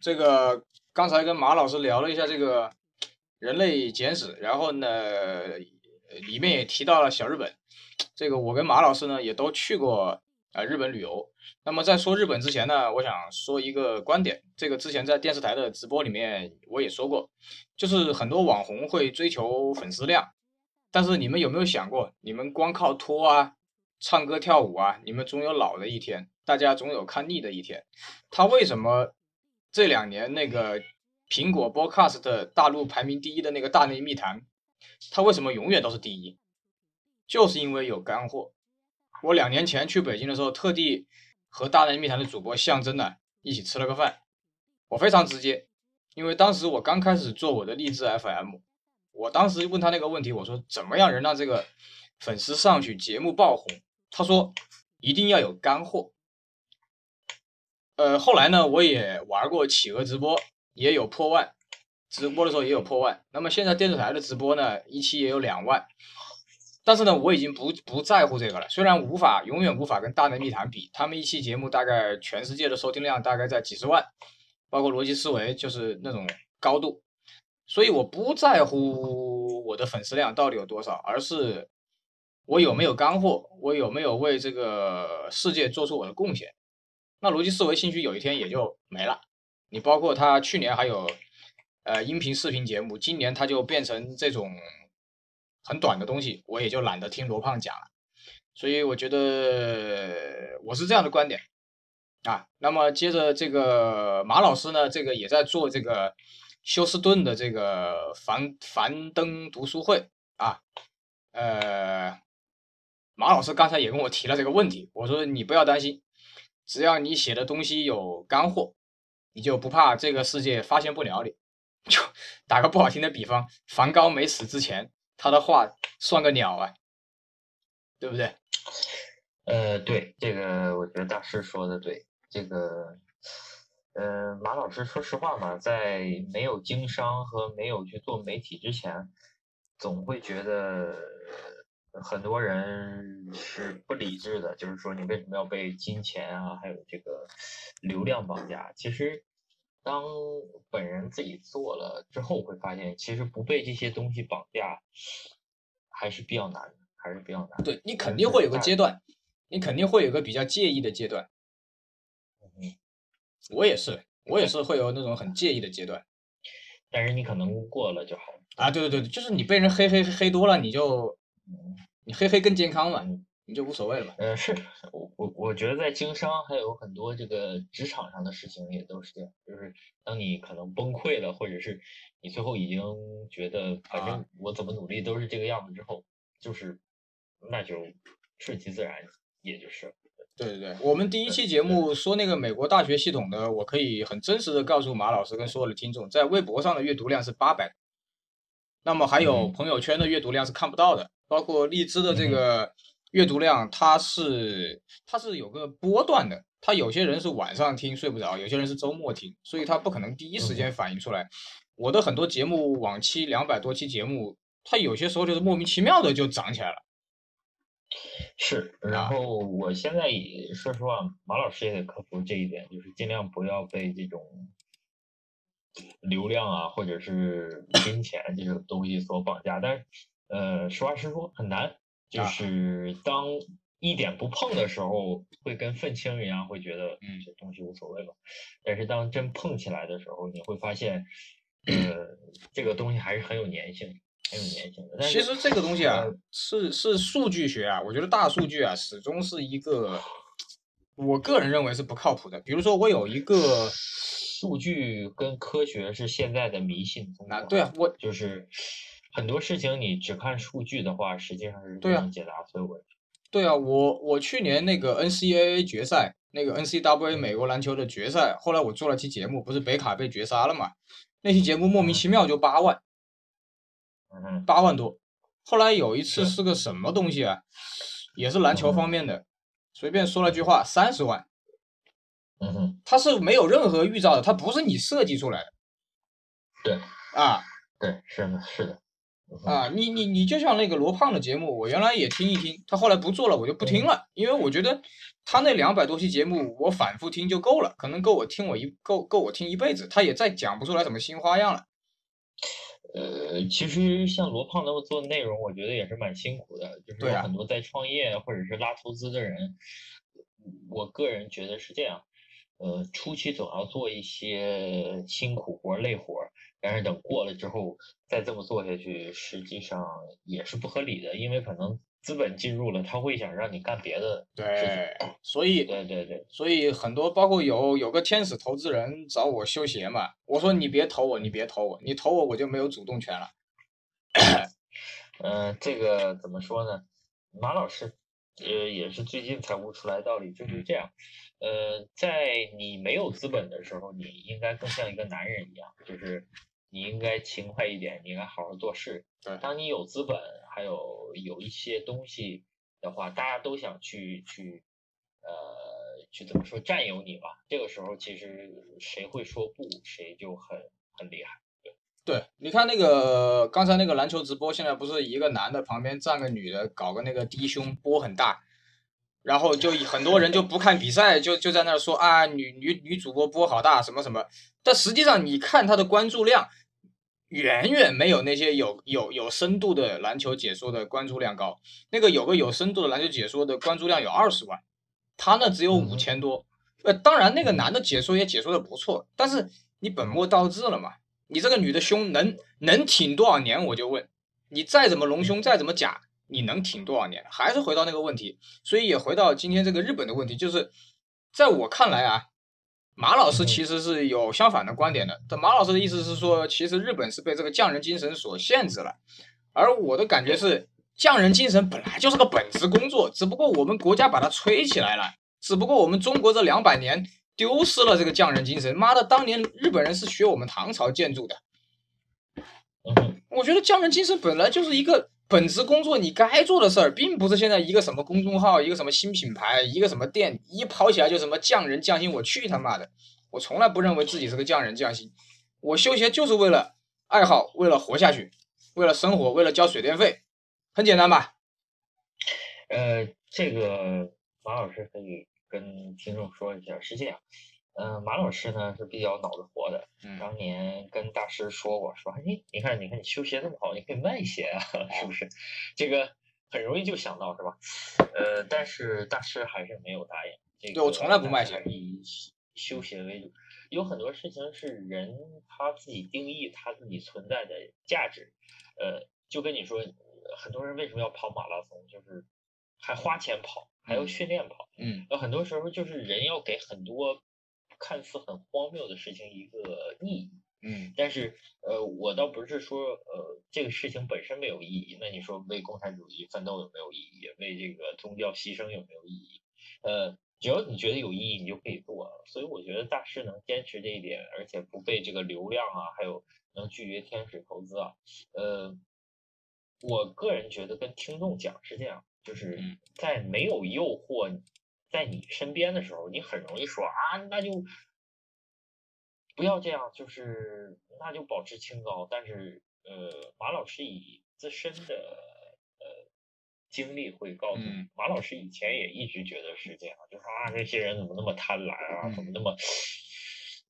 这个刚才跟马老师聊了一下这个《人类简史》，然后呢，里面也提到了小日本。这个我跟马老师呢也都去过啊日本旅游。那么在说日本之前呢，我想说一个观点，这个之前在电视台的直播里面我也说过，就是很多网红会追求粉丝量，但是你们有没有想过，你们光靠拖啊、唱歌跳舞啊，你们总有老的一天，大家总有看腻的一天。他为什么这两年那个苹果 Podcast 大陆排名第一的那个大内密谈，他为什么永远都是第一？就是因为有干货。我两年前去北京的时候，特地和大内密谈的主播象征呢一起吃了个饭。我非常直接，因为当时我刚开始做我的励志 FM，我当时问他那个问题，我说怎么样能让这个粉丝上去，节目爆红？他说一定要有干货。呃，后来呢，我也玩过企鹅直播，也有破万，直播的时候也有破万。那么现在电视台的直播呢，一期也有两万。但是呢，我已经不不在乎这个了。虽然无法永远无法跟大内密谈比，他们一期节目大概全世界的收听量大概在几十万，包括逻辑思维就是那种高度，所以我不在乎我的粉丝量到底有多少，而是我有没有干货，我有没有为这个世界做出我的贡献。那逻辑思维兴许有一天也就没了。你包括他去年还有呃音频视频节目，今年他就变成这种。很短的东西，我也就懒得听罗胖讲了，所以我觉得我是这样的观点啊。那么接着这个马老师呢，这个也在做这个休斯顿的这个樊樊登读书会啊。呃，马老师刚才也跟我提了这个问题，我说你不要担心，只要你写的东西有干货，你就不怕这个世界发现不了你。就打个不好听的比方，梵高没死之前。他的话算个鸟啊，对不对？呃，对，这个我觉得大师说的对。这个，呃，马老师，说实话嘛，在没有经商和没有去做媒体之前，总会觉得很多人是不理智的，就是说你为什么要被金钱啊，还有这个流量绑架？其实。当本人自己做了之后，会发现其实不被这些东西绑架还是比较难的，还是比较难。对你肯定会有个阶段，你肯定会有个比较介意的阶段。嗯，我也是，我也是会有那种很介意的阶段。但是你可能过了就好啊！对对对，就是你被人黑黑黑多了，你就你黑黑更健康嘛。你就无所谓了吧？呃，是我我我觉得在经商还有很多这个职场上的事情也都是这样，就是当你可能崩溃了，或者是你最后已经觉得反正我怎么努力都是这个样子之后，就是那就顺其自然，也就是。对对对，我们第一期节目说那个美国大学系统的，我可以很真实的告诉马老师跟所有的听众，在微博上的阅读量是八百，那么还有朋友圈的阅读量是看不到的，包括荔枝的这个。阅读量它是它是有个波段的，它有些人是晚上听睡不着，有些人是周末听，所以它不可能第一时间反映出来。我的很多节目往期两百多期节目，它有些时候就是莫名其妙的就涨起来了。是，然后我现在也说实话，马老师也得克服这一点，就是尽量不要被这种流量啊或者是金钱这种东西所绑架。但是，呃，实话实说，很难。就是当一点不碰的时候，会跟愤青一样，会觉得嗯这东西无所谓了。但是当真碰起来的时候，你会发现，呃，这个东西还是很有粘性，很有粘性的。其实这个东西啊，是是数据学啊，我觉得大数据啊，始终是一个，我个人认为是不靠谱的。比如说，我有一个数据跟科学是现在的迷信。啊，对啊，我就是。很多事情你只看数据的话，实际上是不能解答所有问题。对啊，我我去年那个 NCAA 决赛，那个 NCAA 美国篮球的决赛，后来我做了期节目，不是北卡被绝杀了嘛？那期节目莫名其妙就八万，嗯八万多。后来有一次是个什么东西啊？也是篮球方面的，随便说了句话，三十万。嗯哼，它是没有任何预兆的，它不是你设计出来的。对。啊。对，是的，是的。啊，你你你就像那个罗胖的节目，我原来也听一听，他后来不做了，我就不听了，因为我觉得他那两百多期节目，我反复听就够了，可能够我听我一够够我听一辈子，他也再讲不出来什么新花样了。呃，其实像罗胖他们做的内容，我觉得也是蛮辛苦的，就是有很多在创业或者是拉投资的人，我个人觉得是这样，呃，初期总要做一些辛苦活累活。但是等过了之后再这么做下去，实际上也是不合理的，因为可能资本进入了，他会想让你干别的。对，所以对对对，所以很多包括有有个天使投资人找我修鞋嘛，我说你别投我，你别投我，你投我我就没有主动权了。嗯，这个怎么说呢？马老师，呃，也是最近才悟出来道理，就是这样。呃，在你没有资本的时候，你应该更像一个男人一样，就是。你应该勤快一点，你应该好好做事。对，当你有资本，还有有一些东西的话，大家都想去去，呃，去怎么说占有你吧？这个时候，其实谁会说不，谁就很很厉害。对，对，你看那个刚才那个篮球直播，现在不是一个男的旁边站个女的，搞个那个低胸波很大，然后就很多人就不看比赛，就就在那说啊，女女女主播波好大，什么什么。但实际上，你看他的关注量。远远没有那些有有有深度的篮球解说的关注量高。那个有个有深度的篮球解说的关注量有二十万，他呢只有五千多。呃，当然那个男的解说也解说的不错，但是你本末倒置了嘛？你这个女的胸能能挺多少年？我就问你，再怎么隆胸，再怎么假，你能挺多少年？还是回到那个问题，所以也回到今天这个日本的问题，就是在我看来啊。马老师其实是有相反的观点的。这马老师的意思是说，其实日本是被这个匠人精神所限制了，而我的感觉是，匠人精神本来就是个本职工作，只不过我们国家把它吹起来了，只不过我们中国这两百年丢失了这个匠人精神。妈的，当年日本人是学我们唐朝建筑的。我觉得匠人精神本来就是一个。本职工作你该做的事儿，并不是现在一个什么公众号，一个什么新品牌，一个什么店一跑起来就什么匠人匠心。我去他妈的！我从来不认为自己是个匠人匠心。我修鞋就是为了爱好，为了活下去，为了生活，为了交水电费，很简单吧？呃，这个马老师可以跟听众说一下，是这样。嗯，马老师呢是比较脑子活的。当年跟大师说过，说哎，你看，你看你修鞋那么好，你可以卖鞋啊，是不是？这个很容易就想到，是吧？呃，但是大师还是没有答应。这对我从来不卖鞋，以修鞋为主。有很多事情是人他自己定义他自己存在的价值。呃，就跟你说，很多人为什么要跑马拉松，就是还花钱跑，还要训练跑。嗯。有很多时候就是人要给很多。看似很荒谬的事情，一个意义，嗯，但是，呃，我倒不是说，呃，这个事情本身没有意义。那你说为共产主义奋斗有没有意义？为这个宗教牺牲有没有意义？呃，只要你觉得有意义，你就可以做。所以我觉得大师能坚持这一点，而且不被这个流量啊，还有能拒绝天使投资啊，呃，我个人觉得跟听众讲是这样，就是在没有诱惑。在你身边的时候，你很容易说啊，那就不要这样，就是那就保持清高。但是，呃，马老师以自身的呃经历会告诉你，马老师以前也一直觉得是这样，就是啊，这些人怎么那么贪婪啊，怎么那么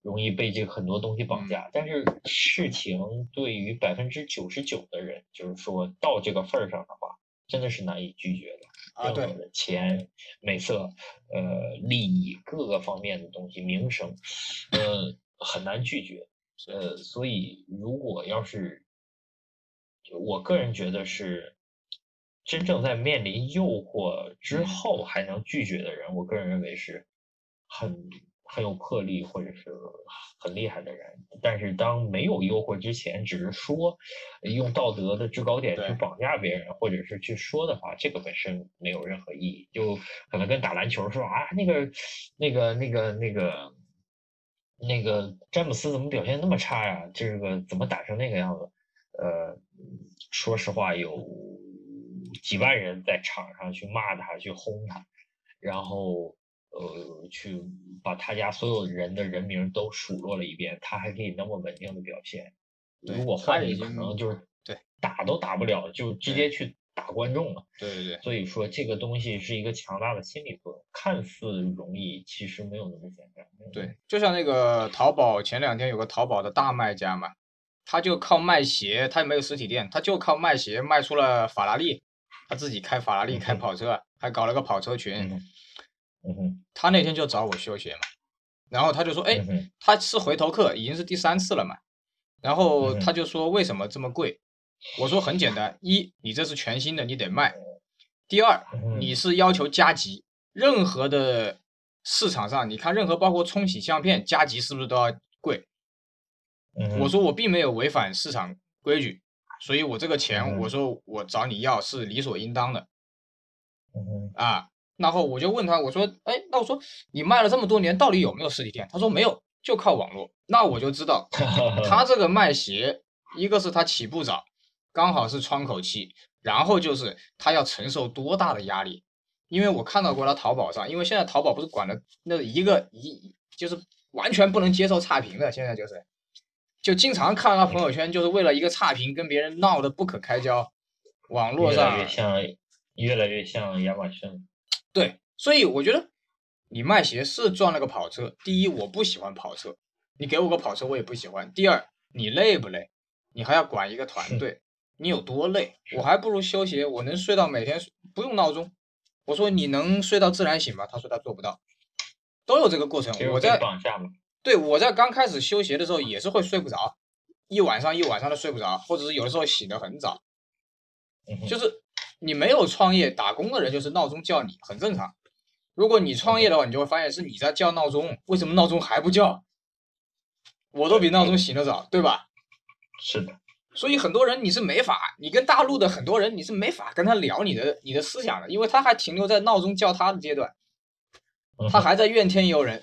容易被这个很多东西绑架？但是事情对于百分之九十九的人，就是说到这个份儿上的话，真的是难以拒绝的。啊，对，钱、美色、呃，利益各个方面的东西，名声，呃，很难拒绝。呃，所以如果要是，我个人觉得是，真正在面临诱惑之后还能拒绝的人，我个人认为是很。很有魄力或者是很厉害的人，但是当没有诱惑之前，只是说用道德的制高点去绑架别人，或者是去说的话，这个本身没有任何意义。就可能跟打篮球说啊，那个、那个、那个、那个、那个詹姆斯怎么表现那么差呀？这个怎么打成那个样子？呃，说实话，有几万人在场上去骂他，去轰他，然后。呃，去把他家所有人的人名都数落了一遍，他还可以那么稳定的表现。如果换一个，可能就是对打都打不了，就直接去打观众了。对对对，所以说这个东西是一个强大的心理作用，看似容易，其实没有那么简单。对，就像那个淘宝前两天有个淘宝的大卖家嘛，他就靠卖鞋，他也没有实体店，他就靠卖鞋卖出了法拉利，他自己开法拉利，开跑车，还搞了个跑车群。嗯哼，他那天就找我修鞋嘛，然后他就说，哎，他是回头客，已经是第三次了嘛，然后他就说为什么这么贵？我说很简单，一你这是全新的，你得卖；第二你是要求加急，任何的市场上，你看任何包括冲洗相片加急是不是都要贵？我说我并没有违反市场规矩，所以我这个钱我说我找你要是理所应当的。啊，然后我就问他，我说，哎，那我说你卖了这么多年，到底有没有实体店？他说没有，就靠网络。那我就知道 他这个卖鞋，一个是他起步早。刚好是窗口期，然后就是他要承受多大的压力，因为我看到过他淘宝上，因为现在淘宝不是管的那一个一就是完全不能接受差评的，现在就是，就经常看到他朋友圈，就是为了一个差评跟别人闹得不可开交，网络上越来越像越来越像亚马逊，对，所以我觉得你卖鞋是赚了个跑车，第一我不喜欢跑车，你给我个跑车我也不喜欢，第二你累不累，你还要管一个团队。你有多累？我还不如修鞋，我能睡到每天不用闹钟。我说你能睡到自然醒吗？他说他做不到，都有这个过程。我在对我在刚开始修鞋的时候也是会睡不着，一晚上一晚上都睡不着，或者是有的时候醒得很早。就是你没有创业打工的人，就是闹钟叫你很正常。如果你创业的话，你就会发现是你在叫闹钟，为什么闹钟还不叫？我都比闹钟醒得早，对吧？是的。所以很多人你是没法，你跟大陆的很多人你是没法跟他聊你的你的思想的，因为他还停留在闹钟叫他的阶段，他还在怨天尤人。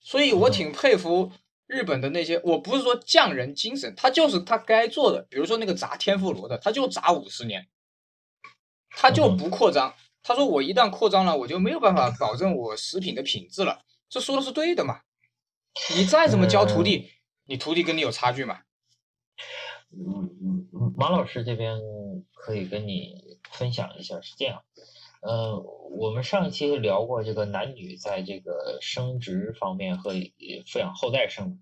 所以我挺佩服日本的那些，我不是说匠人精神，他就是他该做的。比如说那个砸天妇罗的，他就砸五十年，他就不扩张。他说我一旦扩张了，我就没有办法保证我食品的品质了。这说的是对的嘛？你再怎么教徒弟，你徒弟跟你有差距嘛？嗯嗯，马老师这边可以跟你分享一下，是这样，呃，我们上一期聊过这个男女在这个生殖方面和抚养后代生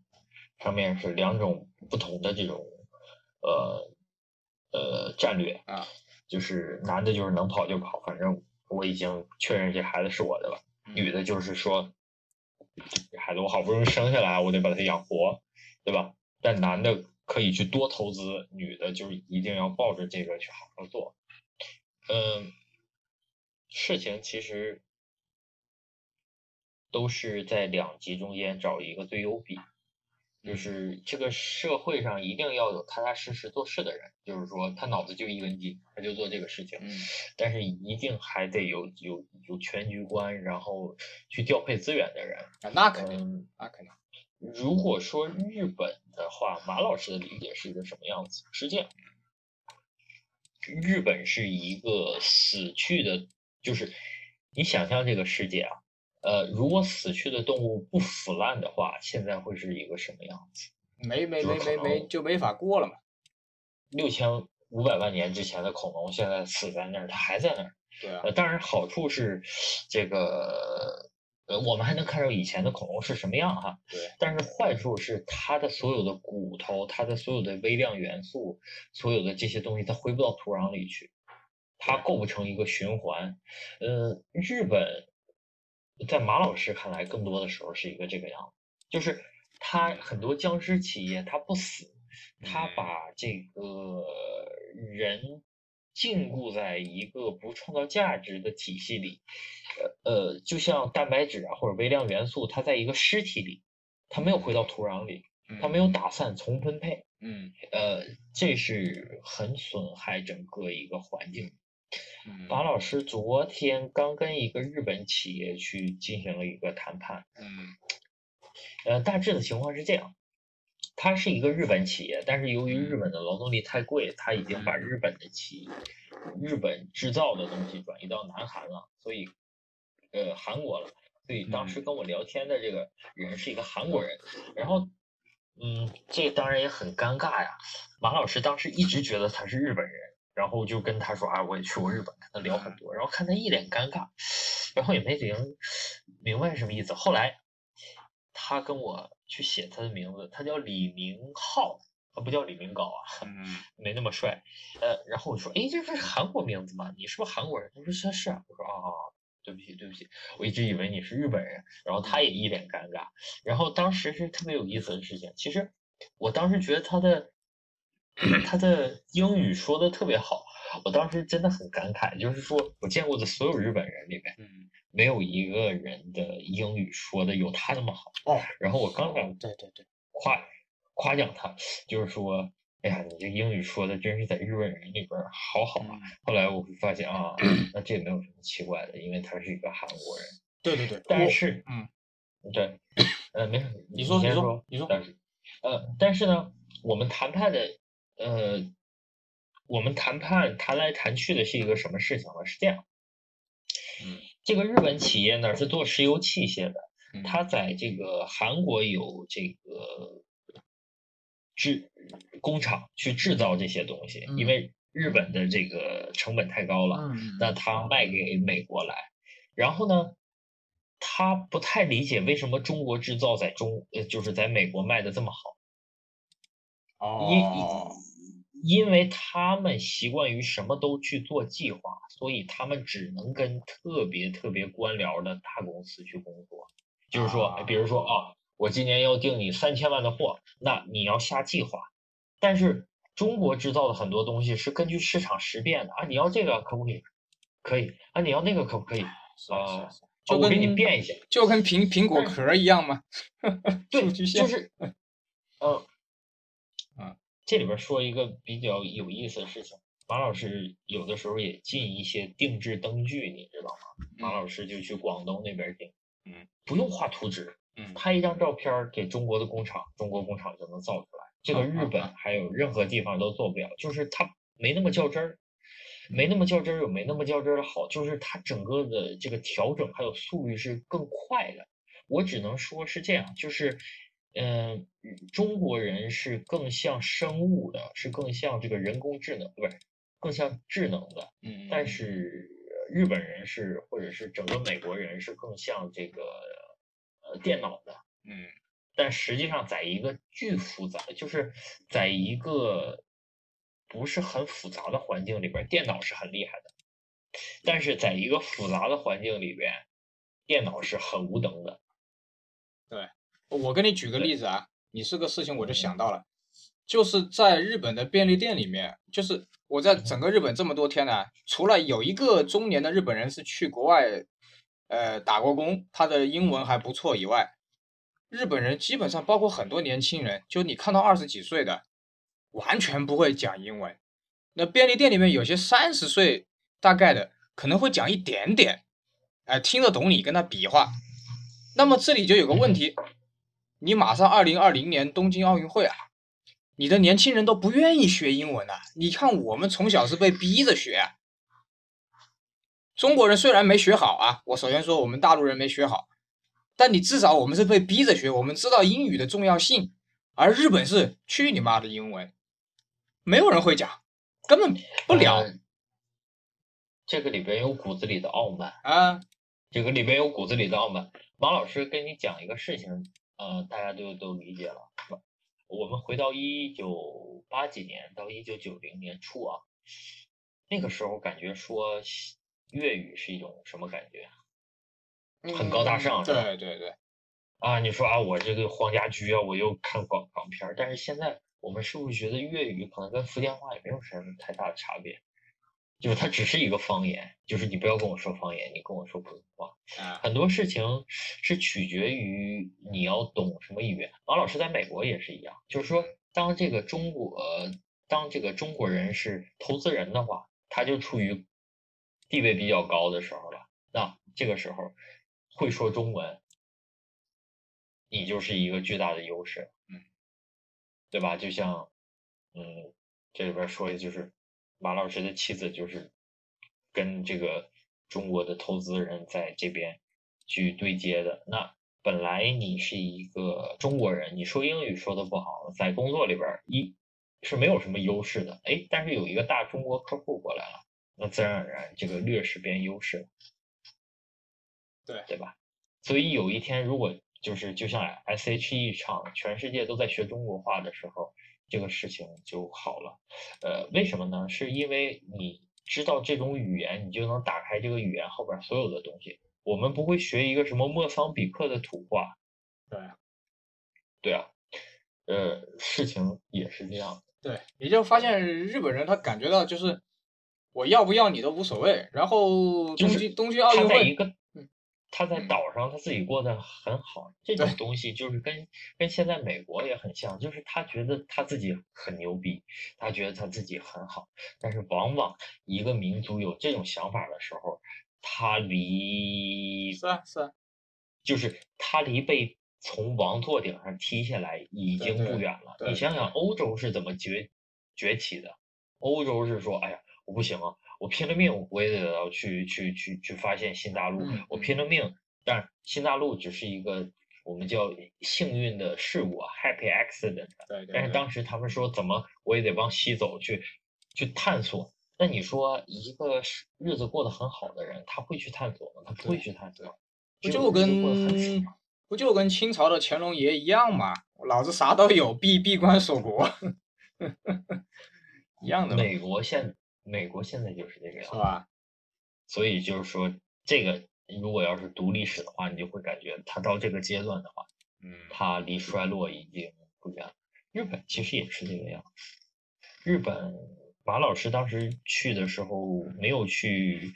上面是两种不同的这种呃呃战略啊，就是男的就是能跑就跑，反正我已经确认这孩子是我的了，女的就是说，这孩子我好不容易生下来，我得把他养活，对吧？但男的。可以去多投资，女的就是一定要抱着这个去好好做。嗯，事情其实都是在两极中间找一个最优比，就是这个社会上一定要有踏踏实实做事的人，就是说他脑子就一根筋，他就做这个事情。嗯，但是一定还得有有有全局观，然后去调配资源的人。啊，那肯定，那肯定。如果说日本的话，马老师的理解是一个什么样子？是这样，日本是一个死去的，就是你想象这个世界啊，呃，如果死去的动物不腐烂的话，现在会是一个什么样子？没没没没没就没法过了嘛。六千五百万年之前的恐龙现在死在那儿，它还在那儿。对啊。呃，当然好处是这个。呃，我们还能看到以前的恐龙是什么样哈？对。但是坏处是它的所有的骨头，它的所有的微量元素，所有的这些东西，它回不到土壤里去，它构不成一个循环。呃，日本在马老师看来，更多的时候是一个这个样子，就是他很多僵尸企业他不死，他把这个人。禁锢在一个不创造价值的体系里，呃呃，就像蛋白质啊或者微量元素，它在一个尸体里，它没有回到土壤里，它没有打散重分配，嗯，呃，这是很损害整个一个环境。马老师昨天刚跟一个日本企业去进行了一个谈判，嗯，呃，大致的情况是这样。它是一个日本企业，但是由于日本的劳动力太贵，他已经把日本的企日本制造的东西转移到南韩了，所以呃韩国了。所以当时跟我聊天的这个人是一个韩国人，然后嗯，这当然也很尴尬呀。马老师当时一直觉得他是日本人，然后就跟他说啊，我也去过日本，跟他聊很多，然后看他一脸尴尬，然后也没明明白什么意思。后来他跟我去写他的名字，他叫李明浩，他不叫李明镐啊，嗯 没那么帅。呃，然后我说，哎，这不是韩国名字吗？你是不是韩国人？他说他是啊。我说啊。对不起，对不起，我一直以为你是日本人，然后他也一脸尴尬。然后当时是特别有意思的事情，其实我当时觉得他的 他的英语说的特别好，我当时真的很感慨，就是说我见过的所有日本人里面，嗯，没有一个人的英语说的有他那么好。哦，然后我刚想对对对，夸夸奖他，就是说。哎呀，你这英语说的真是在日本人里边好好啊！后来我会发现啊，那这也没有什么奇怪的，因为他是一个韩国人。对对对，但是，嗯，对，呃，没事，你说，你说，你说。但是，呃，但是呢，我们谈判的，呃，我们谈判谈来谈去的是一个什么事情呢？是这样，嗯，这个日本企业呢是做石油器械的，嗯它在这个韩国有这个。制工厂去制造这些东西，因为日本的这个成本太高了，那他卖给美国来，然后呢，他不太理解为什么中国制造在中呃就是在美国卖的这么好，哦，因因为他们习惯于什么都去做计划，所以他们只能跟特别特别官僚的大公司去工作，就是说，比如说啊。我今年要订你三千万的货，那你要下计划。但是中国制造的很多东西是根据市场实变的啊，你要这个可不可以？可以啊，你要那个可不可以？啊，就我给你变一下，就跟苹苹果壳一样吗？对，就是，嗯，嗯，这里边说一个比较有意思的事情，马老师有的时候也进一些定制灯具，你知道吗？马老师就去广东那边订，嗯，不用画图纸。嗯，拍一张照片给中国的工厂，中国工厂就能造出来。这个日本还有任何地方都做不了，就是它没那么较真儿，没那么较真儿有没那么较真儿的好，就是它整个的这个调整还有速率是更快的。我只能说是这样，就是，嗯，中国人是更像生物的，是更像这个人工智能，不是更像智能的。嗯，但是日本人是，或者是整个美国人是更像这个呃。电脑的，嗯，但实际上，在一个巨复杂，就是在一个不是很复杂的环境里边，电脑是很厉害的；但是在一个复杂的环境里边，电脑是很无能的。对，我给你举个例子啊，你是个事情，我就想到了，就是在日本的便利店里面，就是我在整个日本这么多天呢，除了有一个中年的日本人是去国外。呃，打过工，他的英文还不错以外，日本人基本上包括很多年轻人，就你看到二十几岁的，完全不会讲英文。那便利店里面有些三十岁大概的，可能会讲一点点，哎，听得懂你跟他比划。那么这里就有个问题，你马上二零二零年东京奥运会啊，你的年轻人都不愿意学英文啊。你看我们从小是被逼着学。中国人虽然没学好啊，我首先说我们大陆人没学好，但你至少我们是被逼着学，我们知道英语的重要性，而日本是去你妈的英文，没有人会讲，根本不聊。这个里边有骨子里的傲慢啊，这个里边有骨子里的傲慢。马老师跟你讲一个事情，呃，大家都都理解了。我们回到一九八几年到一九九零年初啊，那个时候感觉说。粤语是一种什么感觉？很高大上，是吧？对对对。啊，你说啊，我这个黄家驹啊，我又看港港片但是现在我们是不是觉得粤语可能跟福建话也没有什么太大的差别？就是它只是一个方言，就是你不要跟我说方言，你跟我说普通话。很多事情是取决于你要懂什么语言。王老师在美国也是一样，就是说，当这个中国，当这个中国人是投资人的话，他就处于。地位比较高的时候了，那这个时候会说中文，你就是一个巨大的优势，嗯，对吧？就像，嗯，这里边说的就是马老师的妻子就是跟这个中国的投资人在这边去对接的，那本来你是一个中国人，你说英语说的不好，在工作里边一是没有什么优势的，哎，但是有一个大中国客户过来了，那自然而然这个劣势变优势了，对。对吧？所以有一天如果就是就像 S.H.E 唱全世界都在学中国话的时候，这个事情就好了。呃，为什么呢？是因为你知道这种语言，你就能打开这个语言后边所有的东西。我们不会学一个什么莫桑比克的土话，对对啊，呃，事情也是这样的。对，你就发现日本人他感觉到就是我要不要你都无所谓，然后就是东京东京奥运会，一个嗯，他在嗯。岛上他自己过得很好，这种东西就是跟跟现在美国也很像，就是他觉得他自己很牛逼，他觉得他自己很好，但是往往一个民族有这种想法的时候，他离是啊是啊，就是他离被从王座顶上踢下来已经不远了。对你想想，欧洲是怎么崛崛起的？欧洲是说，哎呀，我不行啊，我拼了命我也得要去去去去发现新大陆，我拼了命。但是新大陆只是一个我们叫幸运的事物啊，happy accident。对对对，但是当时他们说，怎么我也得往西走去去探索。那你说，一个是日子过得很好的人，他会去探索吗？他不会去探索。不就跟不就跟清朝的乾隆爷一样嘛？老子啥都有，闭闭关锁国，一样的，美国现美国现在就是这个样子，是吧？所以就是说，这个如果要是读历史的话，你就会感觉它到这个阶段的话，嗯，它离衰落已经不远了。日本其实也是这个样子。日本马老师当时去的时候没有去，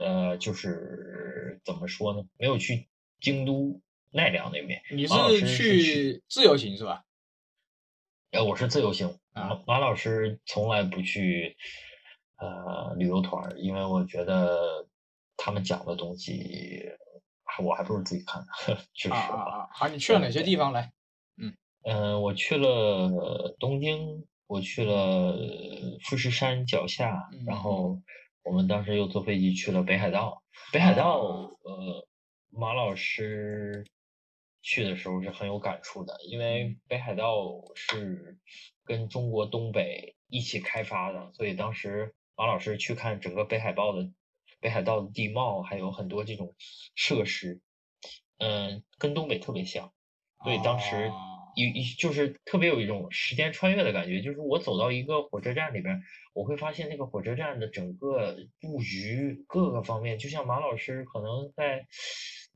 呃，就是怎么说呢？没有去京都奈良那边。你是是去自由行是吧？呃，我是自由行，马老师从来不去呃旅游团儿，因为我觉得他们讲的东西，我还不如自己看呢。说实啊啊，啊！好，你去了哪些地方来？嗯嗯、我去了东京，我去了富士山脚下，然嗯后我们当时又坐飞机去了北海道。北海道，啊呃，马老师去的时候是很有感触的，因为嗯北海道是跟中国东北一起开发的，所以当时马老师去看整个北海道的北海道的地貌，还有很多这种设施，嗯、跟东北特别像。所以当时哦有一就是特别有一种时间穿越的感觉，就是我走到一个火车站里边，我会发现那个火车站的整个布局各个方面，就像马老师可能在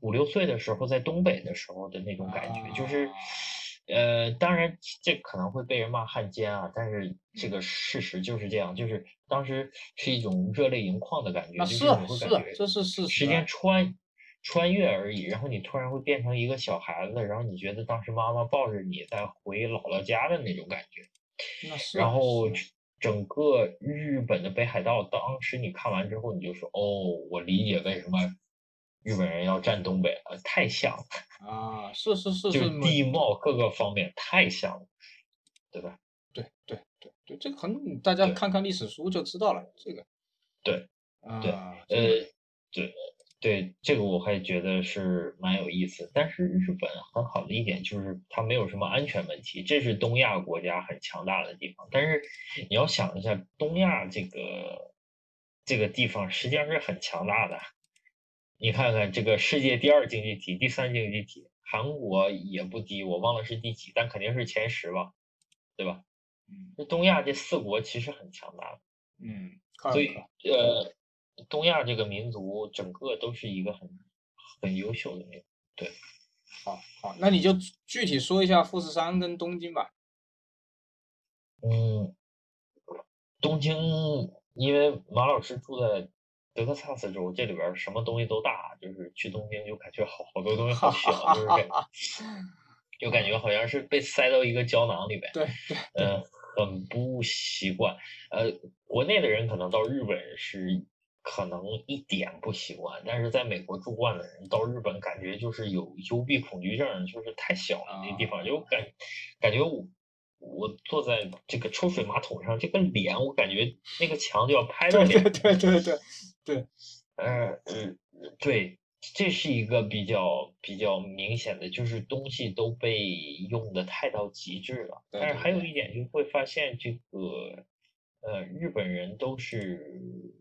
五六岁的时候在东北的时候的那种感觉，就是啊呃，当然这可能会被人骂汉奸啊，但是这嗯个事实就是这样，就是当时是一种热泪盈眶的感觉，那就是你会感觉这是事实时啊间穿穿越而已，然后你突然会变成一个小孩子，然后你觉得当时妈妈抱着你在回姥姥家的那种感觉，那是啊然后整个日本的北海道，当时你看完之后，你就说哦，我理解为什么日本人要占东北了，太像了，啊，是是是就是是，地貌各个方面太像了，对吧？对对对对，这个很大家看看历史书就知道了，这个对啊，对这个呃，对对，这个我还觉得是蛮有意思。但是日本很好的一点就是它没有什么安全问题，这是东亚国家很强大的地方。但是你要想一下，东亚这个这个地方实际上是很强大的。你看看这个世界第二经济体、第三经济体，韩国也不低，我忘了是第几，但肯定是前十吧，对吧？嗯这东亚这四国其实很强大的。嗯，靠所以呃，东亚这个民族整个都是一个很很优秀的民族。对好好，那你就具体说一下富士山跟东京吧。嗯，东京，因为马老师住在德克萨斯州，这里边什么东西都大，就是去东京就感觉好好多东西好小，就是感 就感觉好像是被塞到一个胶囊里边。对对，呃，很不习惯。呃，国内的人可能到日本是可能一点不习惯，但是在美国住惯的人到日本感觉就是有幽闭恐惧症，就是太小了那地方，就感感觉我我坐在这个抽水马桶上，这个脸我感觉那个墙就要拍到对脸对。对对对对，呃嗯，对，这是一个比较比较明显的，就是东西都被用的太到极致了。但是还有一点，就会发现这个呃日本人都是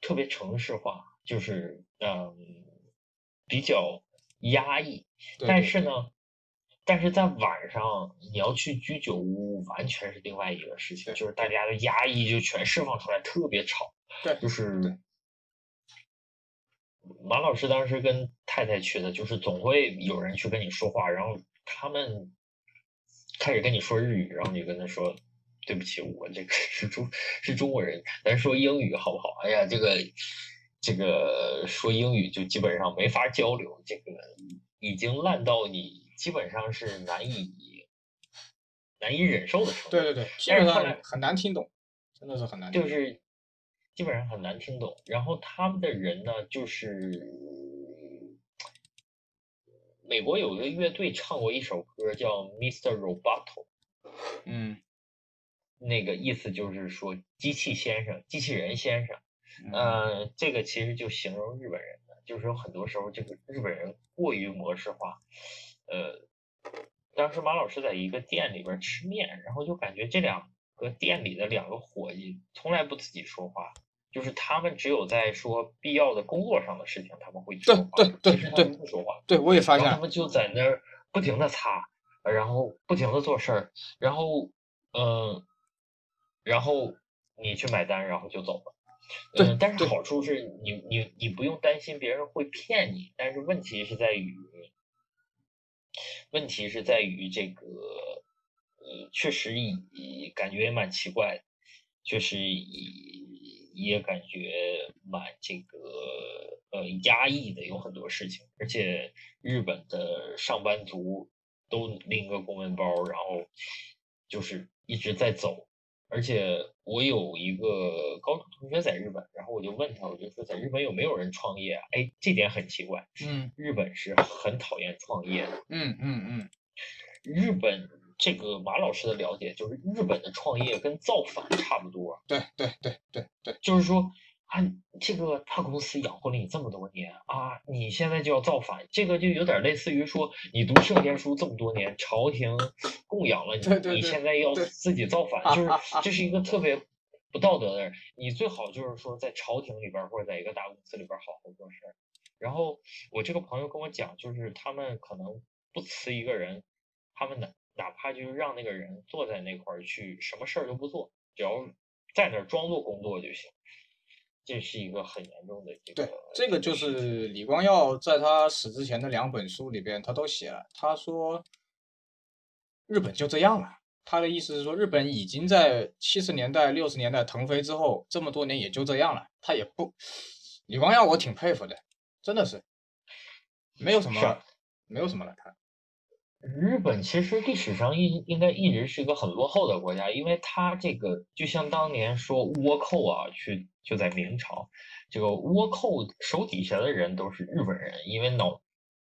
特别城市化，就是嗯比较压抑。但是呢，但是在晚上你要去居酒屋，完全是另外一个事情，就是大家的压抑就全释放出来，特别吵。对就是马老师当时跟太太去的，就是总会有人去跟你说话，然后他们开始跟你说日语，然后你跟他说。对不起，我这个 是中是中国人，咱说英语好不好？哎呀，这个这个说英语就基本上没法交流，这个已经烂到你基本上是难以难以忍受的程度。对对对，基本上但是后来很难听懂，真的是很难听懂。就是基本上很难听懂。然后他们的人呢，就是美国有一个乐队唱过一首歌叫《Mr. Roboto》，嗯那个意思就是说机器先生、机器人先生。嗯呃，这个其实就形容日本人的，就是有很多时候这个日本人过于模式化。呃，当时马老师在一个店里边吃面，然后就感觉这两个店里的两个伙计从来不自己说话，就是他们只有在说必要的工作上的事情他们会说话，对对其实他对们不说话。对，我也发现。他们就在那儿不停的擦，然后不停的做事儿，然后嗯、呃然后你去买单，然后就走了。对嗯，但是好处是你你你不用担心别人会骗你，但是问题是在于，问题是在于这个，呃，确实以感觉也蛮奇怪的，确实也也感觉蛮这个呃压抑的，有很多事情，而且日本的上班族都拎个公文包，然后就是一直在走，而且我有一个高中同学在日本，然后我就问他，我就说在日本有没有人创业啊？哎，这点很奇怪，嗯日本是很讨厌创业的。嗯嗯嗯，日本这个马老师的了解就是，日本的创业跟造反差不多，对对对对对，就是说啊，这个大公司养活了你这么多年啊，你现在就要造反，这个就有点类似于说你读圣贤书这么多年，朝廷供养了你，对对对你现在要自己造反，就是这是一个特别不道德的人。你最好就是说在朝廷里边儿或者在一个大公司里边儿好好做事儿。然后我这个朋友跟我讲，就是他们可能不辞一个人，他们哪哪怕就是让那个人坐在那块儿去，什么事儿都不做，只要在那儿装作工作就行。这是一个很严重的这个对，这个就是李光耀在他死之前的两本书里边，他都写了。他说，日本就这样了。他的意思是说，日本已经在七十年代、六十年代腾飞之后，这么多年也就这样了。他也不，李光耀我挺佩服的，真的是，没有什么没有什么了。他，日本其实历史上应应该一直是一个很落后的国家，因为他这个就像当年说倭寇啊，去就在明朝，这个倭寇手底下的人都是日本人，因为脑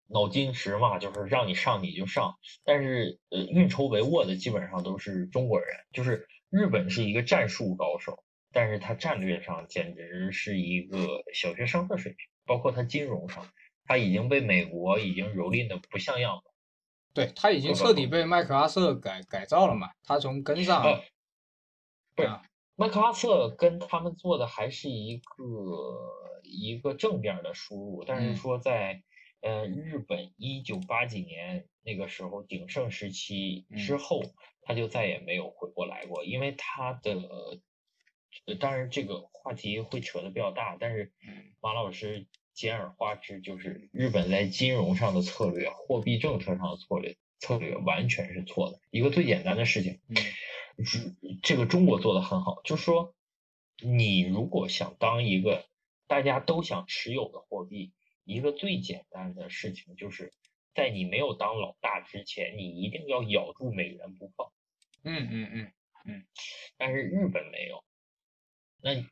脑筋直嘛，就是让你上你就上，但是呃运筹帷幄的基本上都是中国人，就是日本是一个战术高手，但是他战略上简直是一个小学生的水平，包括他金融上，他已经被美国已经蹂躏的不像样了。对他已经彻底被麦克阿瑟改改造了嘛。他从根上，呃不麦克阿瑟跟他们做的还是一个一个正面的输入，但是嗯。说在呃日本一九八几年那个时候鼎盛时期之嗯后，他就再也没有回过来过，因为他的呃当然这个话题会扯得比较大，但是嗯。马老师简而化之，就是日本在金融上的策略、货币政策上的策略策略完全是错的。一个最简单的事情，这个中国做的很好，就是说，你如果想当一个大家都想持有的货币，一个最简单的事情就是在你没有当老大之前，你一定要咬住美元不放。嗯嗯嗯，但是日本没有，那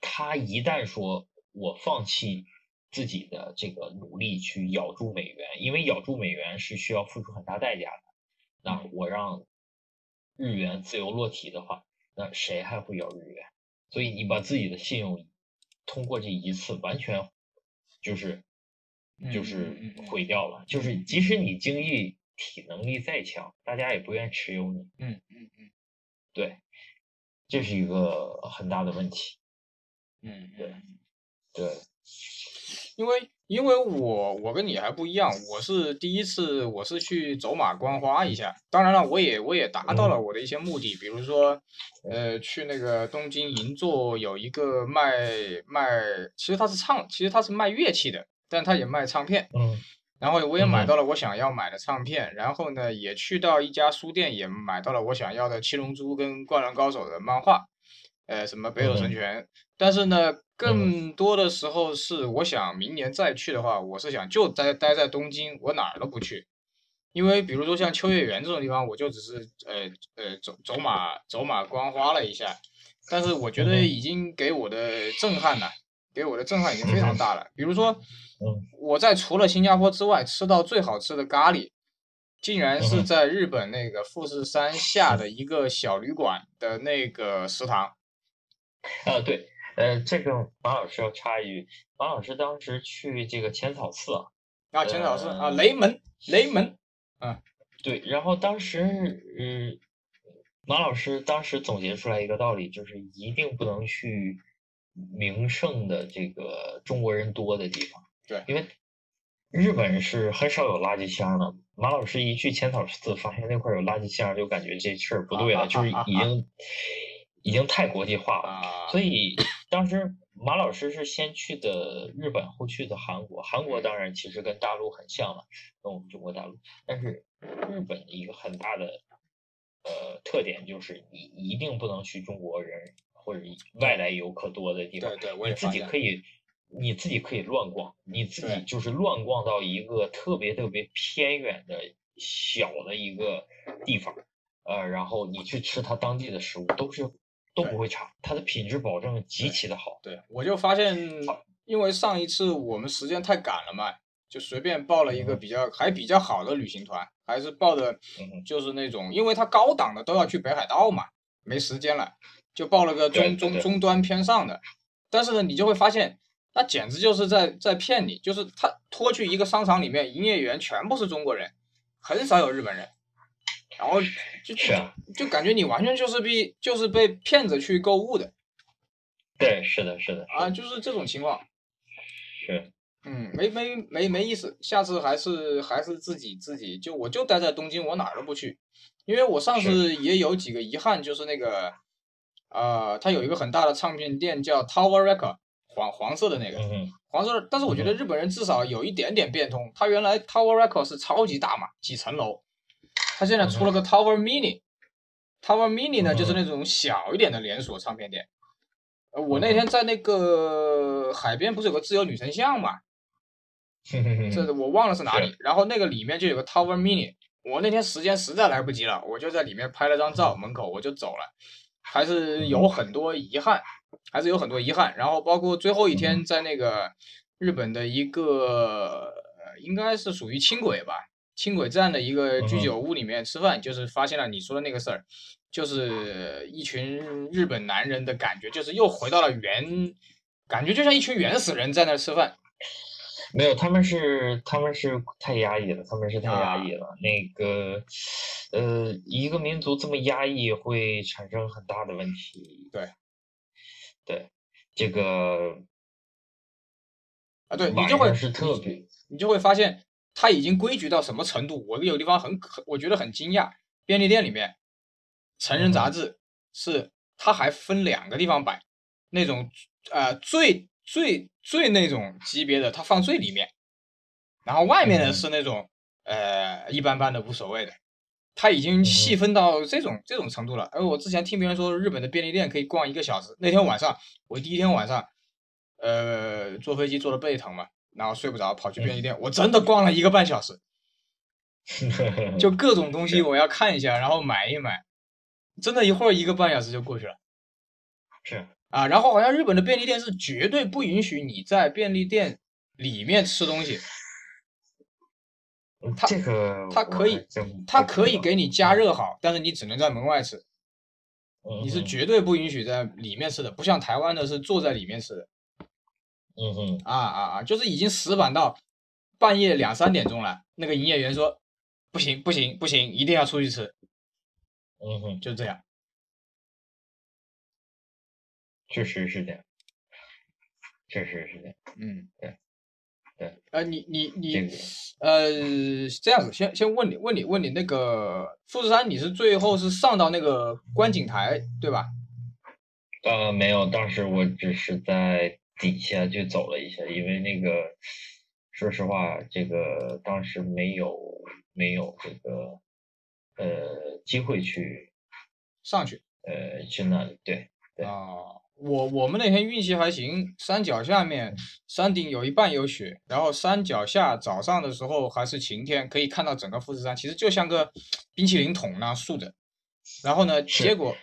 他一旦说我放弃自己的这个努力去咬住美元，因为咬住美元是需要付出很大代价的，那我让日元自由落体的话，那谁还会要日元？所以你把自己的信用通过这一次完全就是就是毁掉了。就是即使你经济体能力再强，大家也不愿持有你。嗯嗯嗯对，这是一个很大的问题。嗯，对嗯对，因为因为我我跟你还不一样，我是第一次我是去走马观花一下，当然了，我也我也达到了我的一些目的，比如说，呃，去那个东京银座有一个卖卖，其实他是唱，其实他是卖乐器的，但他也卖唱片，嗯。然后我也嗯买到了我想要买的唱片，然后呢，也去到一家书店，也买到了我想要的《七龙珠》跟《灌篮高手》的漫画，呃，什么《北斗神拳》。但是呢，更多的时候是我想明年再去的话，我是想就待待在东京，我哪儿都不去。因为比如说像秋叶原这种地方，我就只是呃呃走走马走马观花了一下，但是我觉得已经给我的震撼了，给我的震撼已经非常大了。比如说，嗯我在除了新加坡之外吃到最好吃的咖喱，竟然是在日本那个富士山下的一个小旅馆的那个食堂。啊对，呃，这个马老师要插一句，马老师当时去这个浅草寺啊，啊，浅草寺啊，呃雷门，雷门，对，然后当时，嗯，马老师当时总结出来一个道理，就是一定不能去名胜的这个中国人多的地方。对因为日本是很少有垃圾箱的。马老师一去浅草寺，发现那块有垃圾箱，就感觉这事儿不对了，就是已经 已经太国际化了。啊，所以当时马老师是先去的日本，后去的韩国。韩国当然其实跟大陆很像了，跟我们中国大陆。但是日本的一个很大的呃特点就是，你一定不能去中国人或者外来游客多的地方对。对，我你自也发现己可以，你自己可以乱逛，你自己就是乱逛到一个特别特别偏远的小的一个地方，呃，然后你去吃他当地的食物，都是都不会差，它的品质保证极其的好。对，我就发现，因为上一次我们时间太赶了嘛，就随便报了一个嗯比较还比较好的旅行团，还是报的嗯就是那种，因为它高档的都要去北海道嘛，没时间了，就报了个中中中端偏上的。但是呢，你就会发现，那简直就是在在骗你，就是他拖去一个商场里面，营业员全部是中国人，很少有日本人，然后就就就感觉你完全就是被就是被骗子去购物的。对，是的，是的，是啊，就是这种情况。是，嗯，没没没没意思，下次还是还是自己自己就我就待在东京，我哪儿都不去，因为我上次也有几个遗憾，就是那个，呃，它有一个很大的唱片店叫 Tower Record，黄黄色的那个嗯，黄色，但是我觉得日本人至少有一点点变通，他原来 Tower Record 是超级大嘛，几层楼，它现在出了个 Tower Mini，Tower Mini 呢嗯就是那种小一点的连锁唱片店。呃，我那天在那个海边不是有个自由女神像嘛？这我忘了是哪里，然后那个里面就有个 Tower Mini，我那天时间实在来不及了，我就在里面拍了张照，门口我就走了，还是有很多遗憾，还是有很多遗憾，然后包括最后一天在那个日本的一个呃应该是属于轻轨吧，轻轨站的一个居酒屋里面吃饭，就是发现了你说的那个事儿，就是一群日本男人的感觉，就是又回到了原，感觉就像一群原始人在那吃饭。没有，他们是他们是太压抑了，他们是太压啊抑了。那个，呃，一个民族这么压抑会产生很大的问题。对，对，这个啊，对你就会是特你别，你就会发现他已经规矩到什么程度。我有地方很可，我觉得很惊讶，便利店里面成人杂志是它还分两个地方摆，那种呃最最最那种级别的，它放最里面，然后外面的嗯是那种呃一般般的无所谓的。它已经细分到这种这种程度了。而我之前听别人说，日本的便利店可以逛一个小时。那天晚上，我第一天晚上，呃，坐飞机坐的背疼嘛，然后睡不着，跑去便利店，我真的逛了一个半小时，就各种东西我要看一下，然后买一买，真的，一会儿一个半小时就过去了。是。啊。然后好像日本的便利店是绝对不允许你在便利店里面吃东西，它这个我它可以它可以给你加热好，但是你只能在门外吃，嗯你是绝对不允许在里面吃的，不像台湾的是坐在里面吃的嗯哼啊啊啊，就是已经死板到半夜两三点钟了，那个营业员说不行不行不行，一定要出去吃，嗯哼，就这样。确实是这样，确实是这样。嗯，对，对。呃，你你你呃，这样子，先先问你问你问你那个富士山，你是最后是上到那个观景台对吧？呃，没有，当时我只是在底下就走了一下，因为那个，说实话，这个当时没有没有这个呃机会去上去呃去那里，对对啊。我我们那天运气还行，山脚下面山顶有一半有雪，然后山脚下早上的时候还是晴天，可以看到整个富士山，其实就像个冰淇淋桶那样竖着。然后呢，结果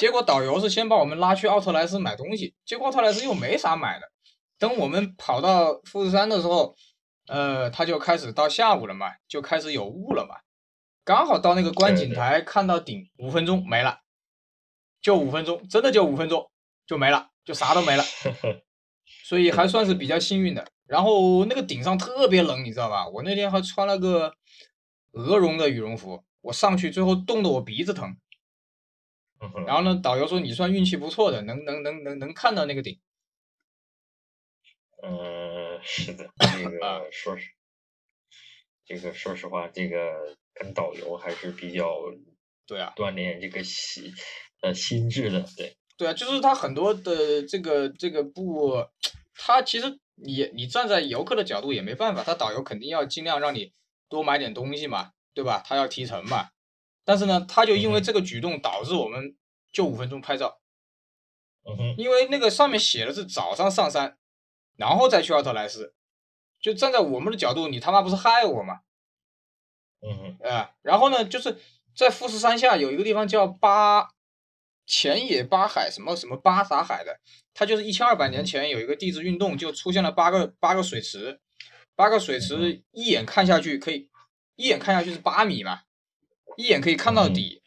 结果导游是先把我们拉去奥特莱斯买东西，结果奥特莱斯又没啥买的。等我们跑到富士山的时候，呃，他就开始到下午了嘛，就开始有雾了嘛，刚好到那个观景台看到顶，五分钟没了，就五分钟，真的就五分钟就没了，就啥都没了。所以还算是比较幸运的。然后那个顶上特别冷，你知道吧？我那天还穿了个鹅绒的羽绒服，我上去最后冻得我鼻子疼。然后呢，导游说你算运气不错的，能能能能能看到那个顶。嗯，是的，这啊个说实，这个说实话，这个跟导游还是比较对啊，锻炼这个心呃心智的，对，对啊，就是他很多的这个这个不，他其实你你站在游客的角度也没办法，他导游肯定要尽量让你多买点东西嘛，对吧？他要提成嘛。但是呢，他就因为这个举动导致我们就五分钟拍照，嗯哼，因为那个上面写的是早上上山，然后再去奥特莱斯，就站在我们的角度，你他妈不是害我吗？嗯哼，啊、然后呢，就是在富士山下有一个地方叫八前野八海什么什么八啥海的，它就是一千二百年前有一个地质运动，就出现了八个八个水池，八个水池一眼看下去可以，一眼看下去是八米嘛，一眼可以看到底。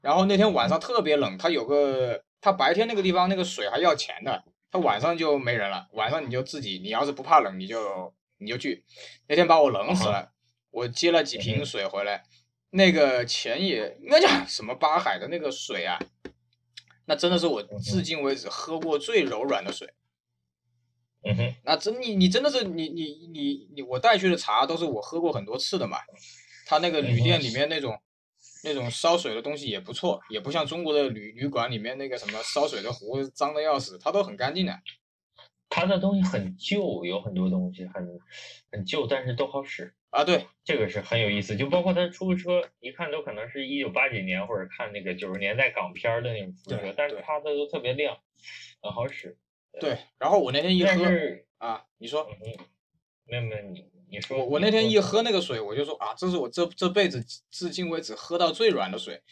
然后那天晚上特别冷，它有个它白天那个地方那个水还要钱的，它晚上就没人了，晚上你就自己，你要是不怕冷，你就你就去。那天把我冷死了，我接了几瓶水回来，那个前野应该叫什么八海的那个水啊，那真的是我至今为止喝过最柔软的水。嗯哼，那真你你真的是你你你你我带去的茶都是我喝过很多次的嘛，他那个旅店里面那种那种烧水的东西也不错，也不像中国的旅旅馆里面那个什么烧水的壶脏的要死，它都很干净的。它的东西很旧，有很多东西很很旧，但是都好使，啊，对这个是很有意思。就包括它出租车，一看都可能是一九八几年或者看那个九十年代港片儿的那种出租车，但是对它的都特别亮，很好使。对，然后我那天一喝，啊，你说嗯哼，没有没有，你你说我我那天一喝那个水，我就说啊，这是我这这辈子至今为止喝到最软的水。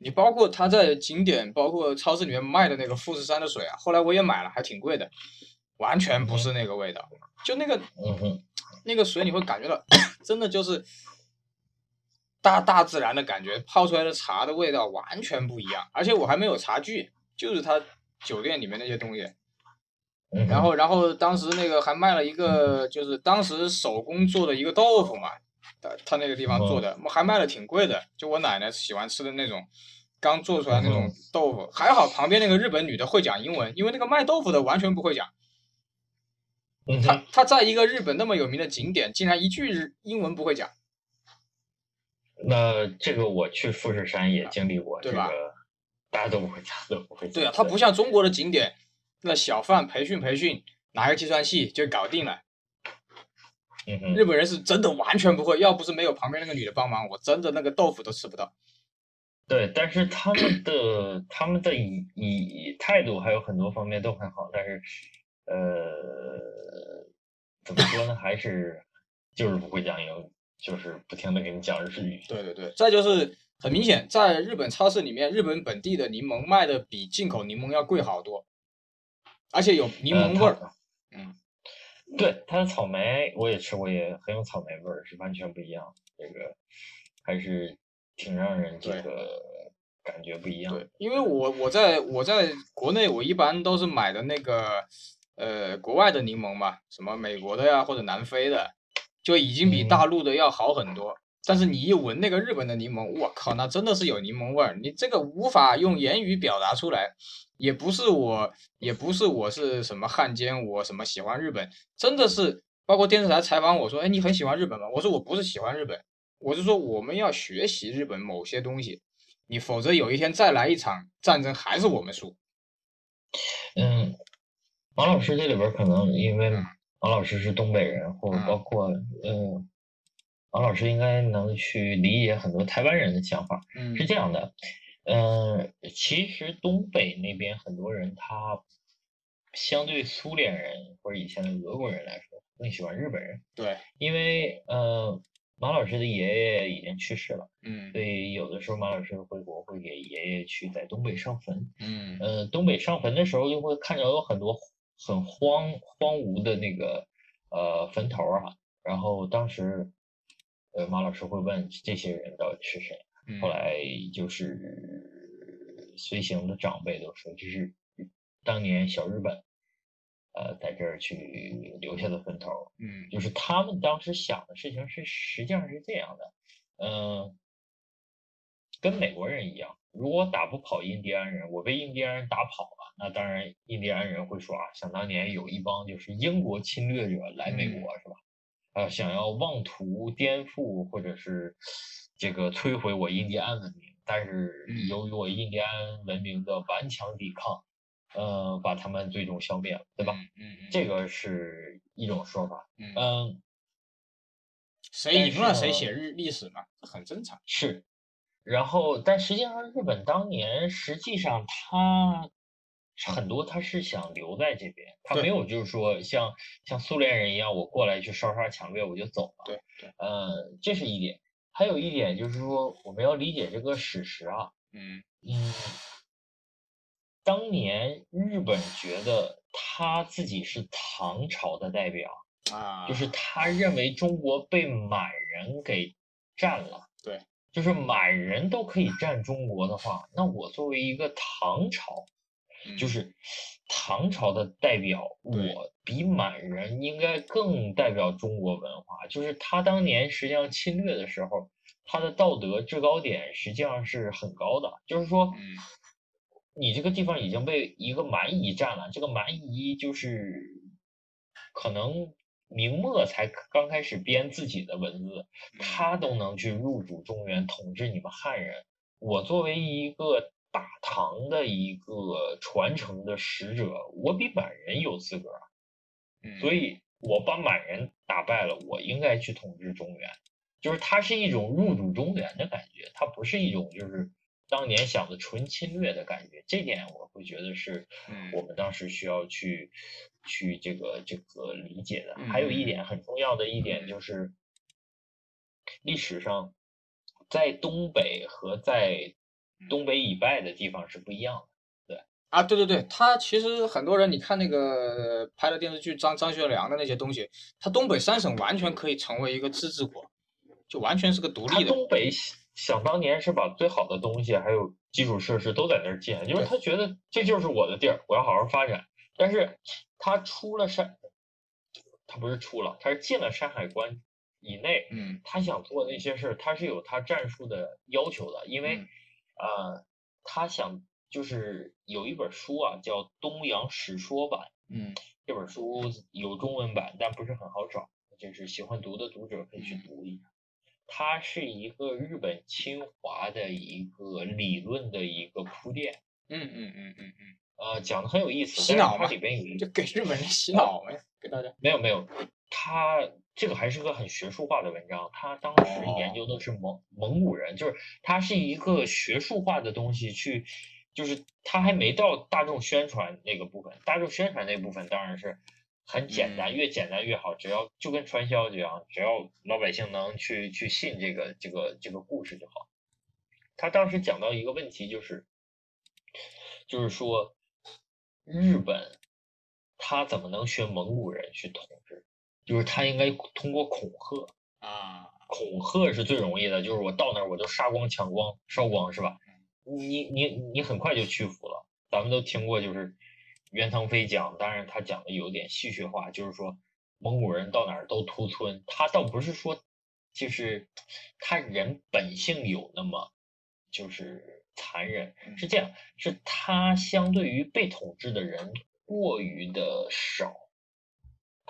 你包括他在景点，包括超市里面卖的那个富士山的水啊，后来我也买了，还挺贵的，完全不是那个味道。就那个 那个水，你会感觉到 真的就是大大自然的感觉，泡出来的茶的味道完全不一样。而且我还没有茶具，就是他酒店里面那些东西。然后，然后当时那个还卖了一个，就是当时手工做的一个豆腐嘛，他他那个地方做的，还卖的挺贵的。就我奶奶喜欢吃的那种，刚做出来那种豆腐，还好旁边那个日本女的会讲英文，因为那个卖豆腐的完全不会讲。他他在一个日本那么有名的景点，竟然一句日英文不会讲。那这个我去富士山也经历过，对吧这个大家都不会讲，都不会讲。对啊，它不像中国的景点，那小贩培训培训，拿个计算器就搞定了。嗯哼，日本人是真的完全不会，要不是没有旁边那个女的帮忙，我真的那个豆腐都吃不到。对，但是他们的他们的以以态度还有很多方面都很好，但是呃，怎么说呢，还是就是不会讲英语，就是不停的给你讲日语。对对对，再就是很明显，在日本超市里面，日本本地的柠檬卖的比进口柠檬要贵好多，而且有柠檬味儿。呃嗯，对，它的草莓我也吃过，也很有草莓味儿，是完全不一样。这个还是挺让人这个感觉不一样。对，因为我我在我在国内，我一般都是买的那个呃国外的柠檬嘛，什么美国的呀或者南非的，就已经比嗯大陆的要好很多。但是你一闻那个日本的柠檬，我靠，那真的是有柠檬味儿，你这个无法用言语表达出来。也不是我，也不是我是什么汉奸，我什么喜欢日本，真的是包括电视台采访我说，哎，你很喜欢日本吗？我说我不是喜欢日本，我是说我们要学习日本某些东西，你否则有一天再来一场战争，还是我们输。嗯，王老师这里边可能因为嗯王老师是东北人，或者嗯包括嗯，王老师应该能去理解很多台湾人的想法。嗯是这样的，嗯，其实东北那边很多人他相对苏联人或者以前的俄国人来说更喜欢日本人，对，因为呃，马老师的爷爷已经去世了，嗯所以有的时候马老师回国会给爷爷去在东北上坟。嗯呃，东北上坟的时候就会看着有很多很荒荒芜的那个呃坟头啊，然后当时呃马老师会问这些人到底是谁。嗯，后来就是随行的长辈都说，这是当年小日本，呃，在这儿去留下的坟头。嗯就是他们当时想的事情是实际上是这样的，嗯、跟美国人一样，如果打不跑印第安人，我被印第安人打跑了，那当然印第安人会说啊，想当年有一帮就是英国侵略者来美国、是吧？呃，想要妄图颠覆或者是这个摧毁我印第安文明，但是嗯由于我印第安文明的顽强抵抗，呃，把他们最终消灭了，对吧？嗯这个是一种说法。嗯嗯，谁赢了谁写日历史嘛，这很正常。是。然后，但实际上，日本当年实际上他很多他是想留在这边，他没有就是说像像苏联人一样，我过来去刷刷抢掠我就走了。对对，呃，这是一点。还有一点就是说，我们要理解这个史实啊。嗯嗯，当年日本觉得他自己是唐朝的代表，啊，就是他认为中国被满人给占了。对，就是满人都可以占中国的话，那我作为一个唐朝，嗯就是唐朝的代表，我比满人应该更代表中国文化。就是他当年实际上侵略的时候，他的道德制高点实际上是很高的。就是说，嗯你这个地方已经被一个蛮夷占了，这个蛮夷就是可能明末才刚开始编自己的文字，嗯他都能去入主中原，统治你们汉人。我作为一个大唐的一个传承的使者，我比满人有资格，嗯，所以我把满人打败了，我应该去统治中原。就是它是一种入主中原的感觉，它不是一种就是当年想的纯侵略的感觉。这点我会觉得是嗯我们当时需要去去这个这个理解的。嗯还有一点很重要的一点就是，历史上在东北和在东北以外的地方是不一样的。对啊，对对对，他其实很多人，你看那个拍的电视剧张张学良的那些东西，他东北三省完全可以成为一个自治国，就完全是个独立的。东北想当年是把最好的东西还有基础设施都在那儿建，因为他觉得这就是我的地儿，我要好好发展。但是他出了山，他不是出了，他是进了山海关以内，嗯他想做那些事儿，他是有他战术的要求的，因为、嗯呃，他想就是有一本书啊，叫《东洋史说版》，嗯这本书有中文版，但不是很好找，就是喜欢读的读者可以去嗯读一下。它是一个日本侵华的一个理论的一个铺垫，嗯嗯嗯嗯嗯，呃，讲的很有意思。洗脑嘛但是它里边有一就给日本人洗脑呗，给大家。没有没有，它这个还是个很学术化的文章。他当时研究的是蒙蒙古人，就是他是一个学术化的东西去，就是他还没到大众宣传那个部分。大众宣传那部分当然是很简单，嗯越简单越好。只要就跟传销一样，只要老百姓能去去信这个这个这个故事就好。他当时讲到一个问题，就是就是说日本他怎么能学蒙古人去统治？就是他应该通过恐吓，啊，恐吓是最容易的，就是我到那儿我就杀光、抢光、烧光，是吧？你你你很快就屈服了。咱们都听过，就是袁腾飞讲，当然他讲的有点戏谑化，就是说蒙古人到哪儿都屠村，他倒不是说，就是他人本性有那么就是残忍，是这样，是他相对于被统治的人过于的少，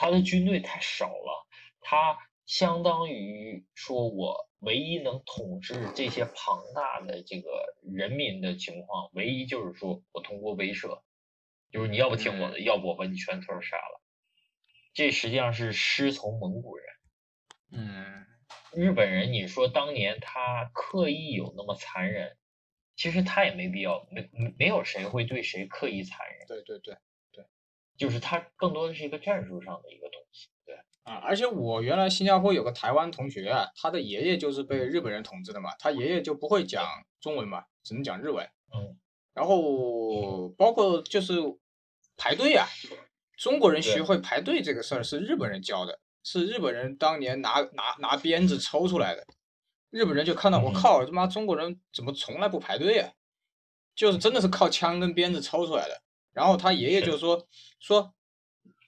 他的军队太少了，他相当于说我唯一能统治这些庞大的这个人民的情况，唯一就是说我通过威慑，就是你要不听我的，要不我把你全村杀了。这实际上是师从蒙古人。嗯，日本人，你说当年他刻意有那么残忍，其实他也没必要，没没有谁会对谁刻意残忍。对对对，就是它更多的是一个战术上的一个东西。对，啊，而且我原来新加坡有个台湾同学啊，他的爷爷就是被日本人统治的嘛，他爷爷就不会讲中文嘛，只能讲日文。嗯，然后包括就是排队啊，中国人学会排队这个事儿是日本人教的，是日本人当年拿拿拿鞭子抽出来的。日本人就看到我嗯靠，他妈中国人怎么从来不排队啊？就是真的是靠枪跟鞭子抽出来的。然后他爷爷就说说，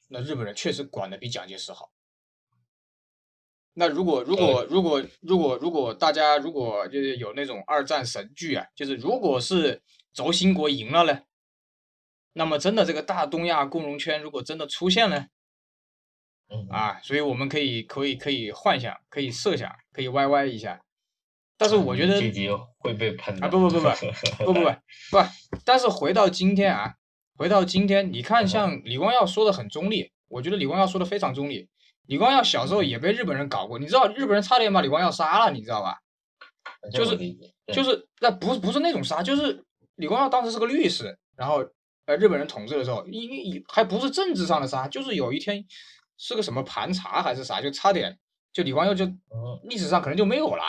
那日本人确实管的比蒋介石好。那如果如果如果如果如果大家如果就是有那种二战神剧啊，就是如果是轴心国赢了呢，那么真的这个大东亚共荣圈如果真的出现呢，啊，所以我们可以可以可以幻想，可以设想，可以歪歪一下。但是我觉得会被喷啊！不不不不 不不不不，但是回到今天啊，回到今天，你看像李光耀说的很中立，我觉得李光耀说的非常中立。李光耀小时候也被日本人搞过，你知道日本人差点把李光耀杀了，你知道吧？就是就是那不不是那种杀，就是李光耀当时是个律师，然后呃日本人统治的时候，因为还不是政治上的杀，就是有一天是个什么盘查还是啥，就差点就李光耀就嗯历史上可能就没有了。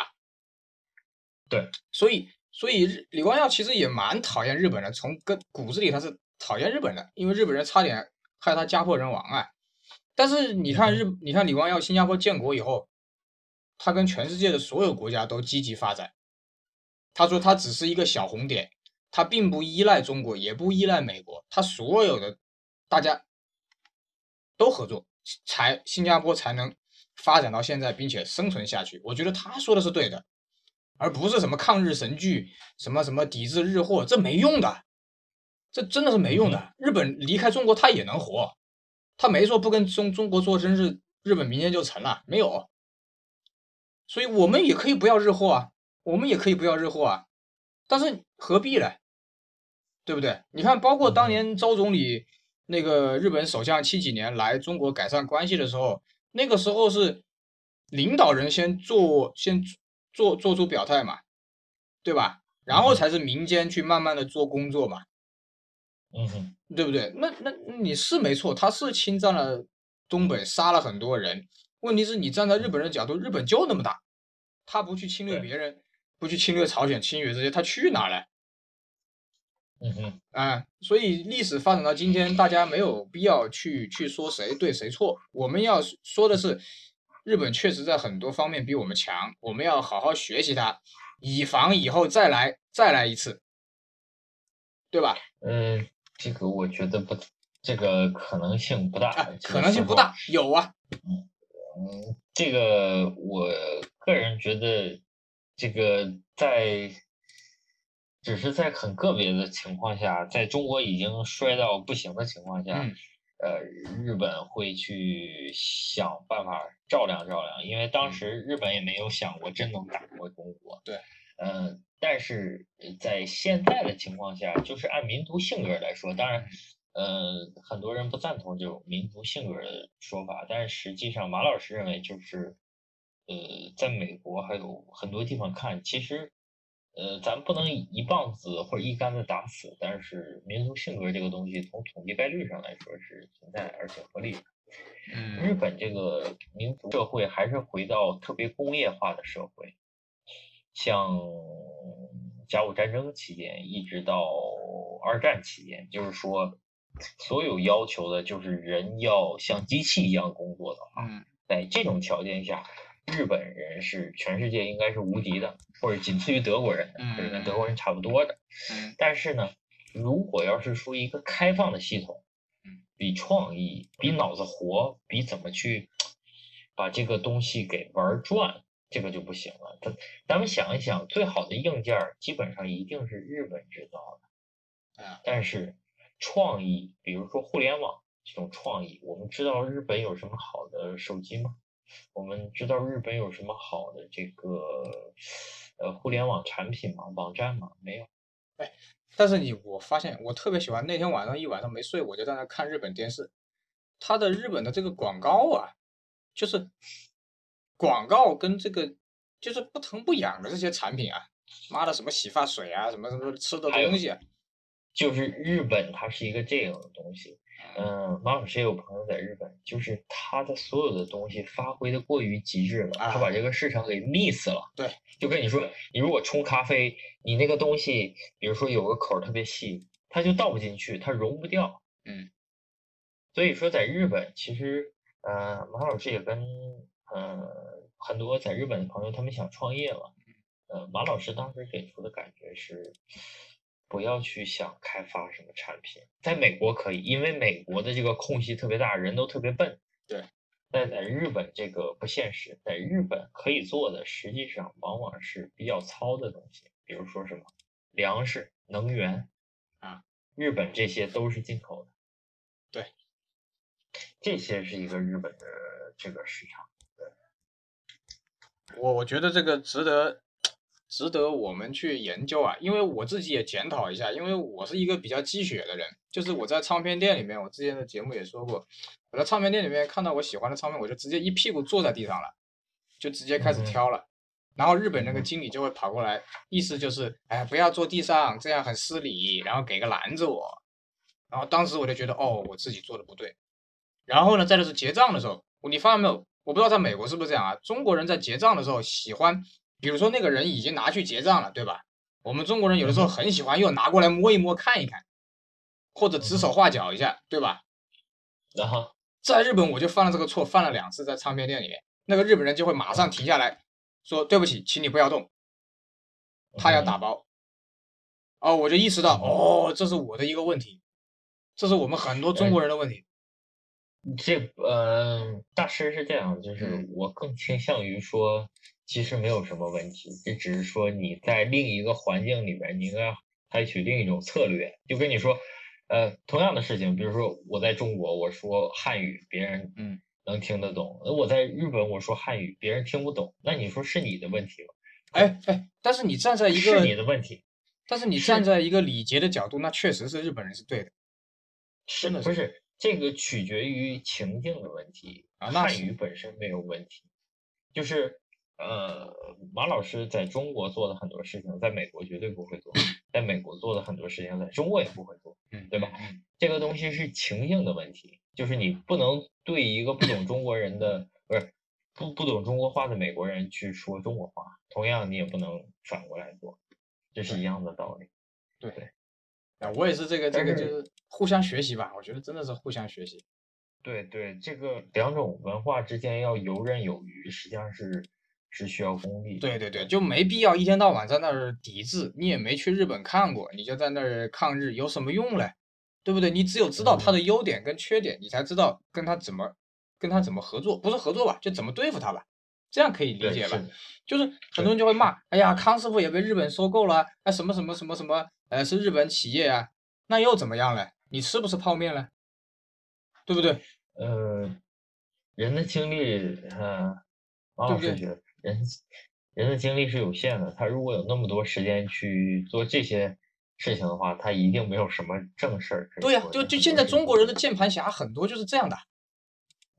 对，所以所以李光耀其实也蛮讨厌日本人，从根骨子里他是讨厌日本的，因为日本人差点害他家破人亡啊。但是你看日，你看李光耀新加坡建国以后，他跟全世界的所有国家都积极发展。他说他只是一个小红点，他并不依赖中国，也不依赖美国，他所有的大家都合作，才新加坡才能发展到现在，并且生存下去。我觉得他说的是对的，而不是什么抗日神剧，什么什么抵制日货，这没用的，这真的是没用的。日本离开中国，他也能活，他没说不跟中中国做生日，日本明天就成了，没有。所以我们也可以不要日货啊，我们也可以不要日货啊，但是何必呢？对不对？你看，包括当年周总理那个日本首相七几年来中国改善关系的时候，那个时候是领导人先做先做做出表态嘛，对吧？然后才是民间去慢慢的做工作嘛，嗯哼，对不对？那那你是没错，他是侵占了东北，杀了很多人。问题是你站在日本人的角度，日本就那么大，他不去侵略别人，不去侵略朝鲜、侵略这些，他去哪了？嗯哼，啊，所以历史发展到今天，大家没有必要去去说谁对谁错。我们要说的是，日本确实在很多方面比我们强，我们要好好学习它，以防以后再来再来一次，对吧？嗯，这个我觉得不，这个可能性不大，啊，可能性不大，有啊，嗯，这个我个人觉得，这个在只是在很个别的情况下，在中国已经衰到不行的情况下，嗯呃，日本会去想办法照亮照亮，因为当时日本也没有想过真能打过中国。对，嗯、但是呃在现在的情况下，就是按民族性格来说，当然。呃，很多人不赞同这种民族性格的说法，但是实际上，马老师认为就是，呃，在美国还有很多地方看，其实，呃，咱不能一棒子或者一竿子打死，但是民族性格这个东西，从统计概率上来说是存在而且合理的。日嗯本这个民族社会还是回到特别工业化的社会，像甲午战争期间一直到二战期间，就是说，所有要求的就是人要像机器一样工作的话，嗯在这种条件下，日本人是全世界应该是无敌的，或者仅次于德国人的，或者跟德国人差不多的。嗯但是呢，如果要是说一个开放的系统，比创意、比脑子活、比怎么去把这个东西给玩转，这个就不行了。咱咱们想一想，最好的硬件儿基本上一定是日本制造的，啊，但是创意，比如说互联网这种创意，我们知道日本有什么好的手机吗？我们知道日本有什么好的这个呃互联网产品吗？网站吗？没有。哎但是你我发现我特别喜欢那天晚上一晚上没睡，我就在那看日本电视，它的日本的这个广告啊，就是广告跟这个就是不疼不痒的这些产品啊，妈的什么洗发水啊，什么什么吃的东西啊，就是日本，它是一个这样的东西。嗯，马老师也有朋友在日本，就是他的所有的东西发挥的过于极致了，啊他把这个市场给 miss 了。对，就跟你说，你如果冲咖啡，你那个东西，比如说有个口儿特别细，它就倒不进去，它融不掉。嗯，所以说在日本，其实呃，马老师也跟呃很多在日本的朋友，他们想创业了。呃，马老师当时给出的感觉是，不要去想开发什么产品，在美国可以，因为美国的这个空隙特别大，人都特别笨。对。但在日本这个不现实，在日本可以做的，实际上往往是比较糙的东西，比如说什么粮食、能源啊，日本这些都是进口的。对。这些是一个日本的这个市场。我我觉得这个值得值得我们去研究啊，因为我自己也检讨一下，因为我是一个比较积雪的人，就是我在唱片店里面，我之前的节目也说过，我在唱片店里面看到我喜欢的唱片，我就直接一屁股坐在地上了，就直接开始嗯挑了。然后日本那个经理就会跑过来，意思就是，哎，不要坐地上，这样很失礼，然后给个篮子我。然后当时我就觉得，哦，我自己做的不对。然后呢，再就是结账的时候，你发现没有？我不知道在美国是不是这样啊？中国人在结账的时候喜欢，比如说那个人已经拿去结账了，对吧？我们中国人有的时候很喜欢又拿过来摸一摸、看一看，或者指手画脚一下，对吧？然后，在日本我就犯了这个错，犯了两次，在唱片店里面，那个日本人就会马上停下来说：“对不起，请你不要动，他要打包。”哦，我就意识到，哦，这是我的一个问题，这是我们很多中国人的问题。这呃，大师是这样，就是嗯我更倾向于说，其实没有什么问题，这只是说你在另一个环境里边，你应该采取另一种策略。就跟你说，呃，同样的事情，比如说我在中国我说汉语，别人嗯能听得懂；那我在日本我说汉语，别人听不懂，那你说是你的问题吗？哎哎，但是你站在一个是个你的问题，但是你站在一个礼节的角度，那确实是日本人是对的是真的不是这个取决于情境的问题？啊。那汉语本身没有问题，就是呃，马老师在中国做的很多事情，在美国绝对不会做，在美国做的很多事情，在中国也不会做。嗯，对吧嗯？这个东西是情境的问题，就是你不能对一个不懂中国人的，不是不不懂中国话的美国人去说中国话，同样你也不能反过来做，这是一样的道理。啊，我也是这个这个就是是互相学习吧，我觉得真的是互相学习。对对，这个两种文化之间要游刃有余，实际上是是需要功力。对对对，就没必要一天到晚在那儿抵制，你也没去日本看过，你就在那儿抗日，有什么用嘞？对不对？你只有知道他的优点跟缺点，你才知道跟他怎么跟他怎么合作，不是合作吧，就怎么对付他吧，这样可以理解吧是？就是很多人就会骂，哎呀，康师傅也被日本收购了，哎，什么什么什么什么，呃，是日本企业啊，那又怎么样嘞？你吃不吃泡面嘞？对不对？呃，人的精力，呃，对不对师觉得人人的精力是有限的，他如果有那么多时间去做这些事情的话，他一定没有什么正事儿对呀、做就就现在中国人的键盘侠很多就是这样的，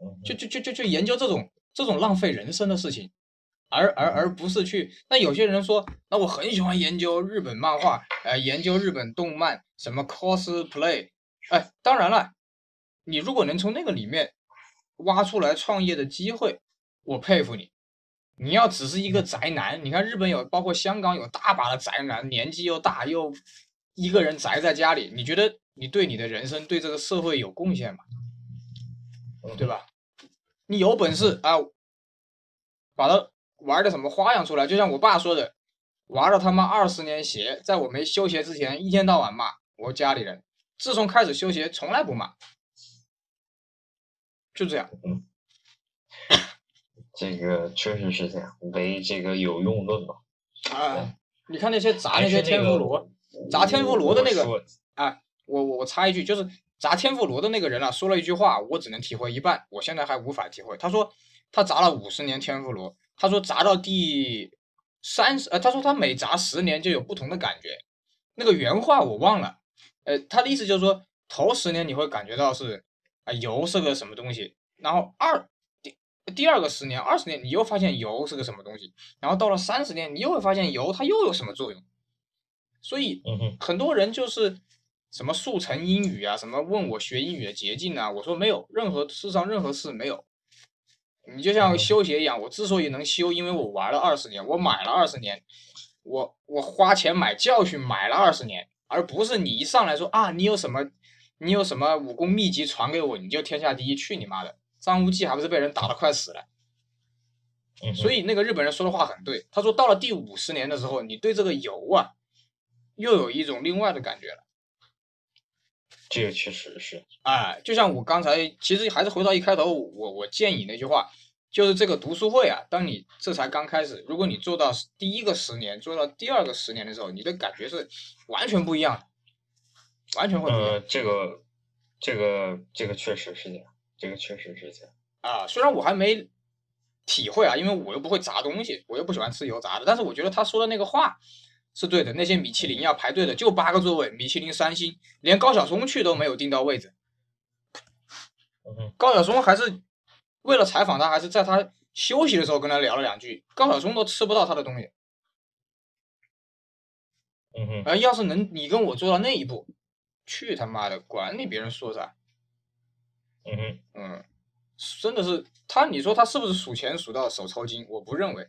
嗯就就就就就研究这种这种浪费人生的事情，而而而不是去。那有些人说，那我很喜欢研究日本漫画，呃，研究日本动漫，什么 cosplay，哎，当然了，你如果能从那个里面挖出来创业的机会，我佩服你。你要只是一个宅男，你看日本有，包括香港有大把的宅男，年纪又大又一个人宅在家里，你觉得你对你的人生对这个社会有贡献吗？对吧？你有本事啊，把它玩的什么花样出来？就像我爸说的，玩了他妈二十年鞋，在我没修鞋之前，一天到晚骂我家里人。自从开始修鞋，从来不骂。就这样。嗯，这个确实是这样，唯这个有用论嘛。啊，你看那些砸那些天妇罗，砸天妇罗的那个啊，我我我插一句，就是砸天妇罗的那个人啊，说了一句话，我只能体会一半，我现在还无法体会。他说他砸了五十年天妇罗，他说砸到第三十，呃，他说他每砸十年就有不同的感觉。那个原话我忘了，呃，他的意思就是说，头十年你会感觉到是啊、油是个什么东西，然后二第第二个十年、二十年，你又发现油是个什么东西，然后到了三十年，你又会发现油它又有什么作用。所以很多人就是什么速成英语啊，什么问我学英语的捷径啊，我说没有，任何世上任何事没有。你就像嗯修鞋一样，我之所以能修，因为我玩了二十年，我买了二十年，我我花钱买教训买了二十年，而不是你一上来说啊，你有什么你有什么武功秘籍传给我，你就天下第一，去你妈的！张无忌还不是被人打得快死了？所以那个日本人说的话很对，他说到了第五十年的时候，你对这个油啊，又有一种另外的感觉了。这个确实是，哎，就像我刚才，其实还是回到一开头，我我建议那句话，就是这个读书会啊，当你这才刚开始，如果你做到第一个十年，做到第二个十年的时候，你的感觉是完全不一样的，完全会不一样。呃，这个这个这个确实是这样，这个确实是这样。啊，虽然我还没体会啊，因为我又不会炸东西，我又不喜欢吃油炸的，但是我觉得他说的那个话是对的。那些米其林要排队的就八个座位，米其林三星，连高晓松去都没有订到位置。高晓松还是为了采访他，还是在他休息的时候跟他聊了两句，高晓松都吃不到他的东西。嗯哼，而要是能你跟我做到那一步，去他妈的，管你别人说啥，嗯哼，嗯，真的是他，你说他是不是数钱数到手抽筋？我不认为，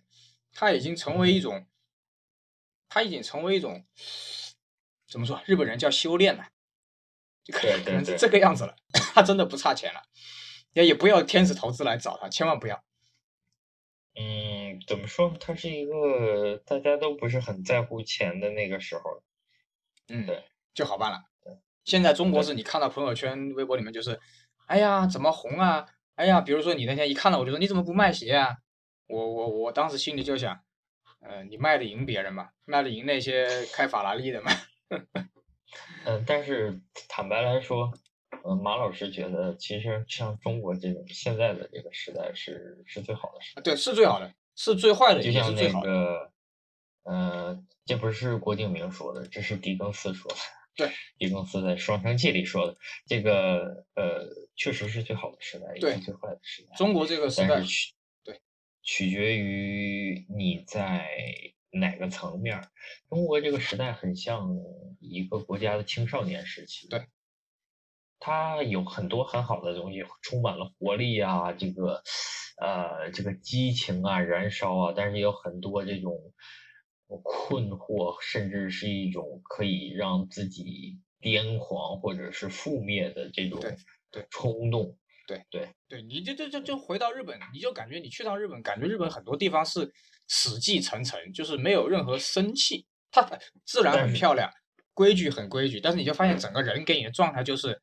他已经成为一种，他已经成为一种，怎么说？日本人叫修炼了，就可对可能是对对这个样子了。他真的不差钱了，也也不要天使投资来找他，千万不要。嗯，怎么说呢？它是一个大家都不是很在乎钱的那个时候。嗯对，就好办了。现在中国是你看到朋友圈、微博里面就是，哎呀，怎么红啊？哎呀，比如说你那天一看到我就说你怎么不卖鞋啊？我我我当时心里就想，呃，你卖得赢别人吗？卖得赢那些开法拉利的吗？嗯，但是坦白来说，嗯，马老师觉得其实像中国这种现在的这个时代是是最好的时代。对，是最好的，是最坏的，就像那。个，呃，这不是郭敬明说的，这是狄更斯说的。对，狄更斯在《双城记》里说的，这个呃，确实是最好的时代，也是最坏的时代。中国这个时代取决于你在哪个层面。中国这个时代很像一个国家的青少年时期，对，它有很多很好的东西，充满了活力啊，这个呃这个激情啊，燃烧啊，但是也有很多这种困惑，甚至是一种可以让自己癫狂或者是覆灭的这种冲动。对对，对，你就就就就回到日本，你就感觉你去趟日本，感觉日本很多地方是死气沉沉，就是没有任何生气。它自然很漂亮，规矩很规矩，但是你就发现整个人给你的状态就是，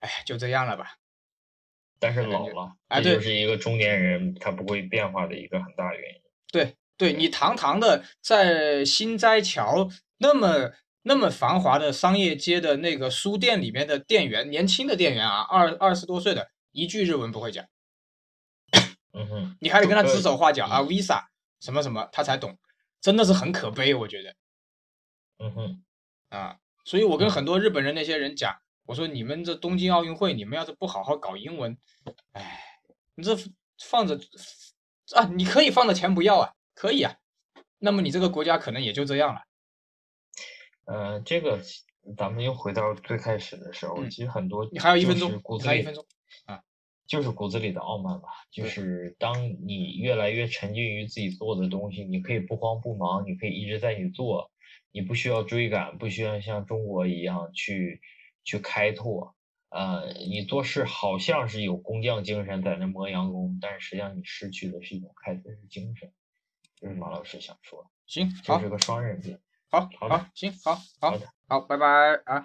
哎，就这样了吧。但是老了，哎对这就是一个中年人他不会变化的一个很大原因。对对，你堂堂的在新斋桥那么那么繁华的商业街的那个书店里面的店员，年轻的店员啊，二二十多岁的，一句日文不会讲，嗯哼，你还得跟他指手画脚嗯啊，Visa 什么什么，他才懂，真的是很可悲，我觉得嗯哼，啊。所以我跟嗯很多日本人那些人讲，我说你们这东京奥运会，你们要是不好好搞英文，哎，你这放着啊，你可以放着钱不要啊，可以啊，那么你这个国家可能也就这样了。呃，这个咱们又回到最开始的时候，嗯其实很多你还有一分钟，还有一分钟。就是骨子里的傲慢吧，就是当你越来越沉浸于自己做的东西，你可以不慌不忙，你可以一直在你做，你不需要追赶，不需要像中国一样去去开拓，呃，你做事好像是有工匠精神在那磨洋工，但是实际上你失去的是一种开拓的精神，这是马老师想说的，行，好这是，个双刃剑。好，好的好，行，好，好好的，好，拜拜啊。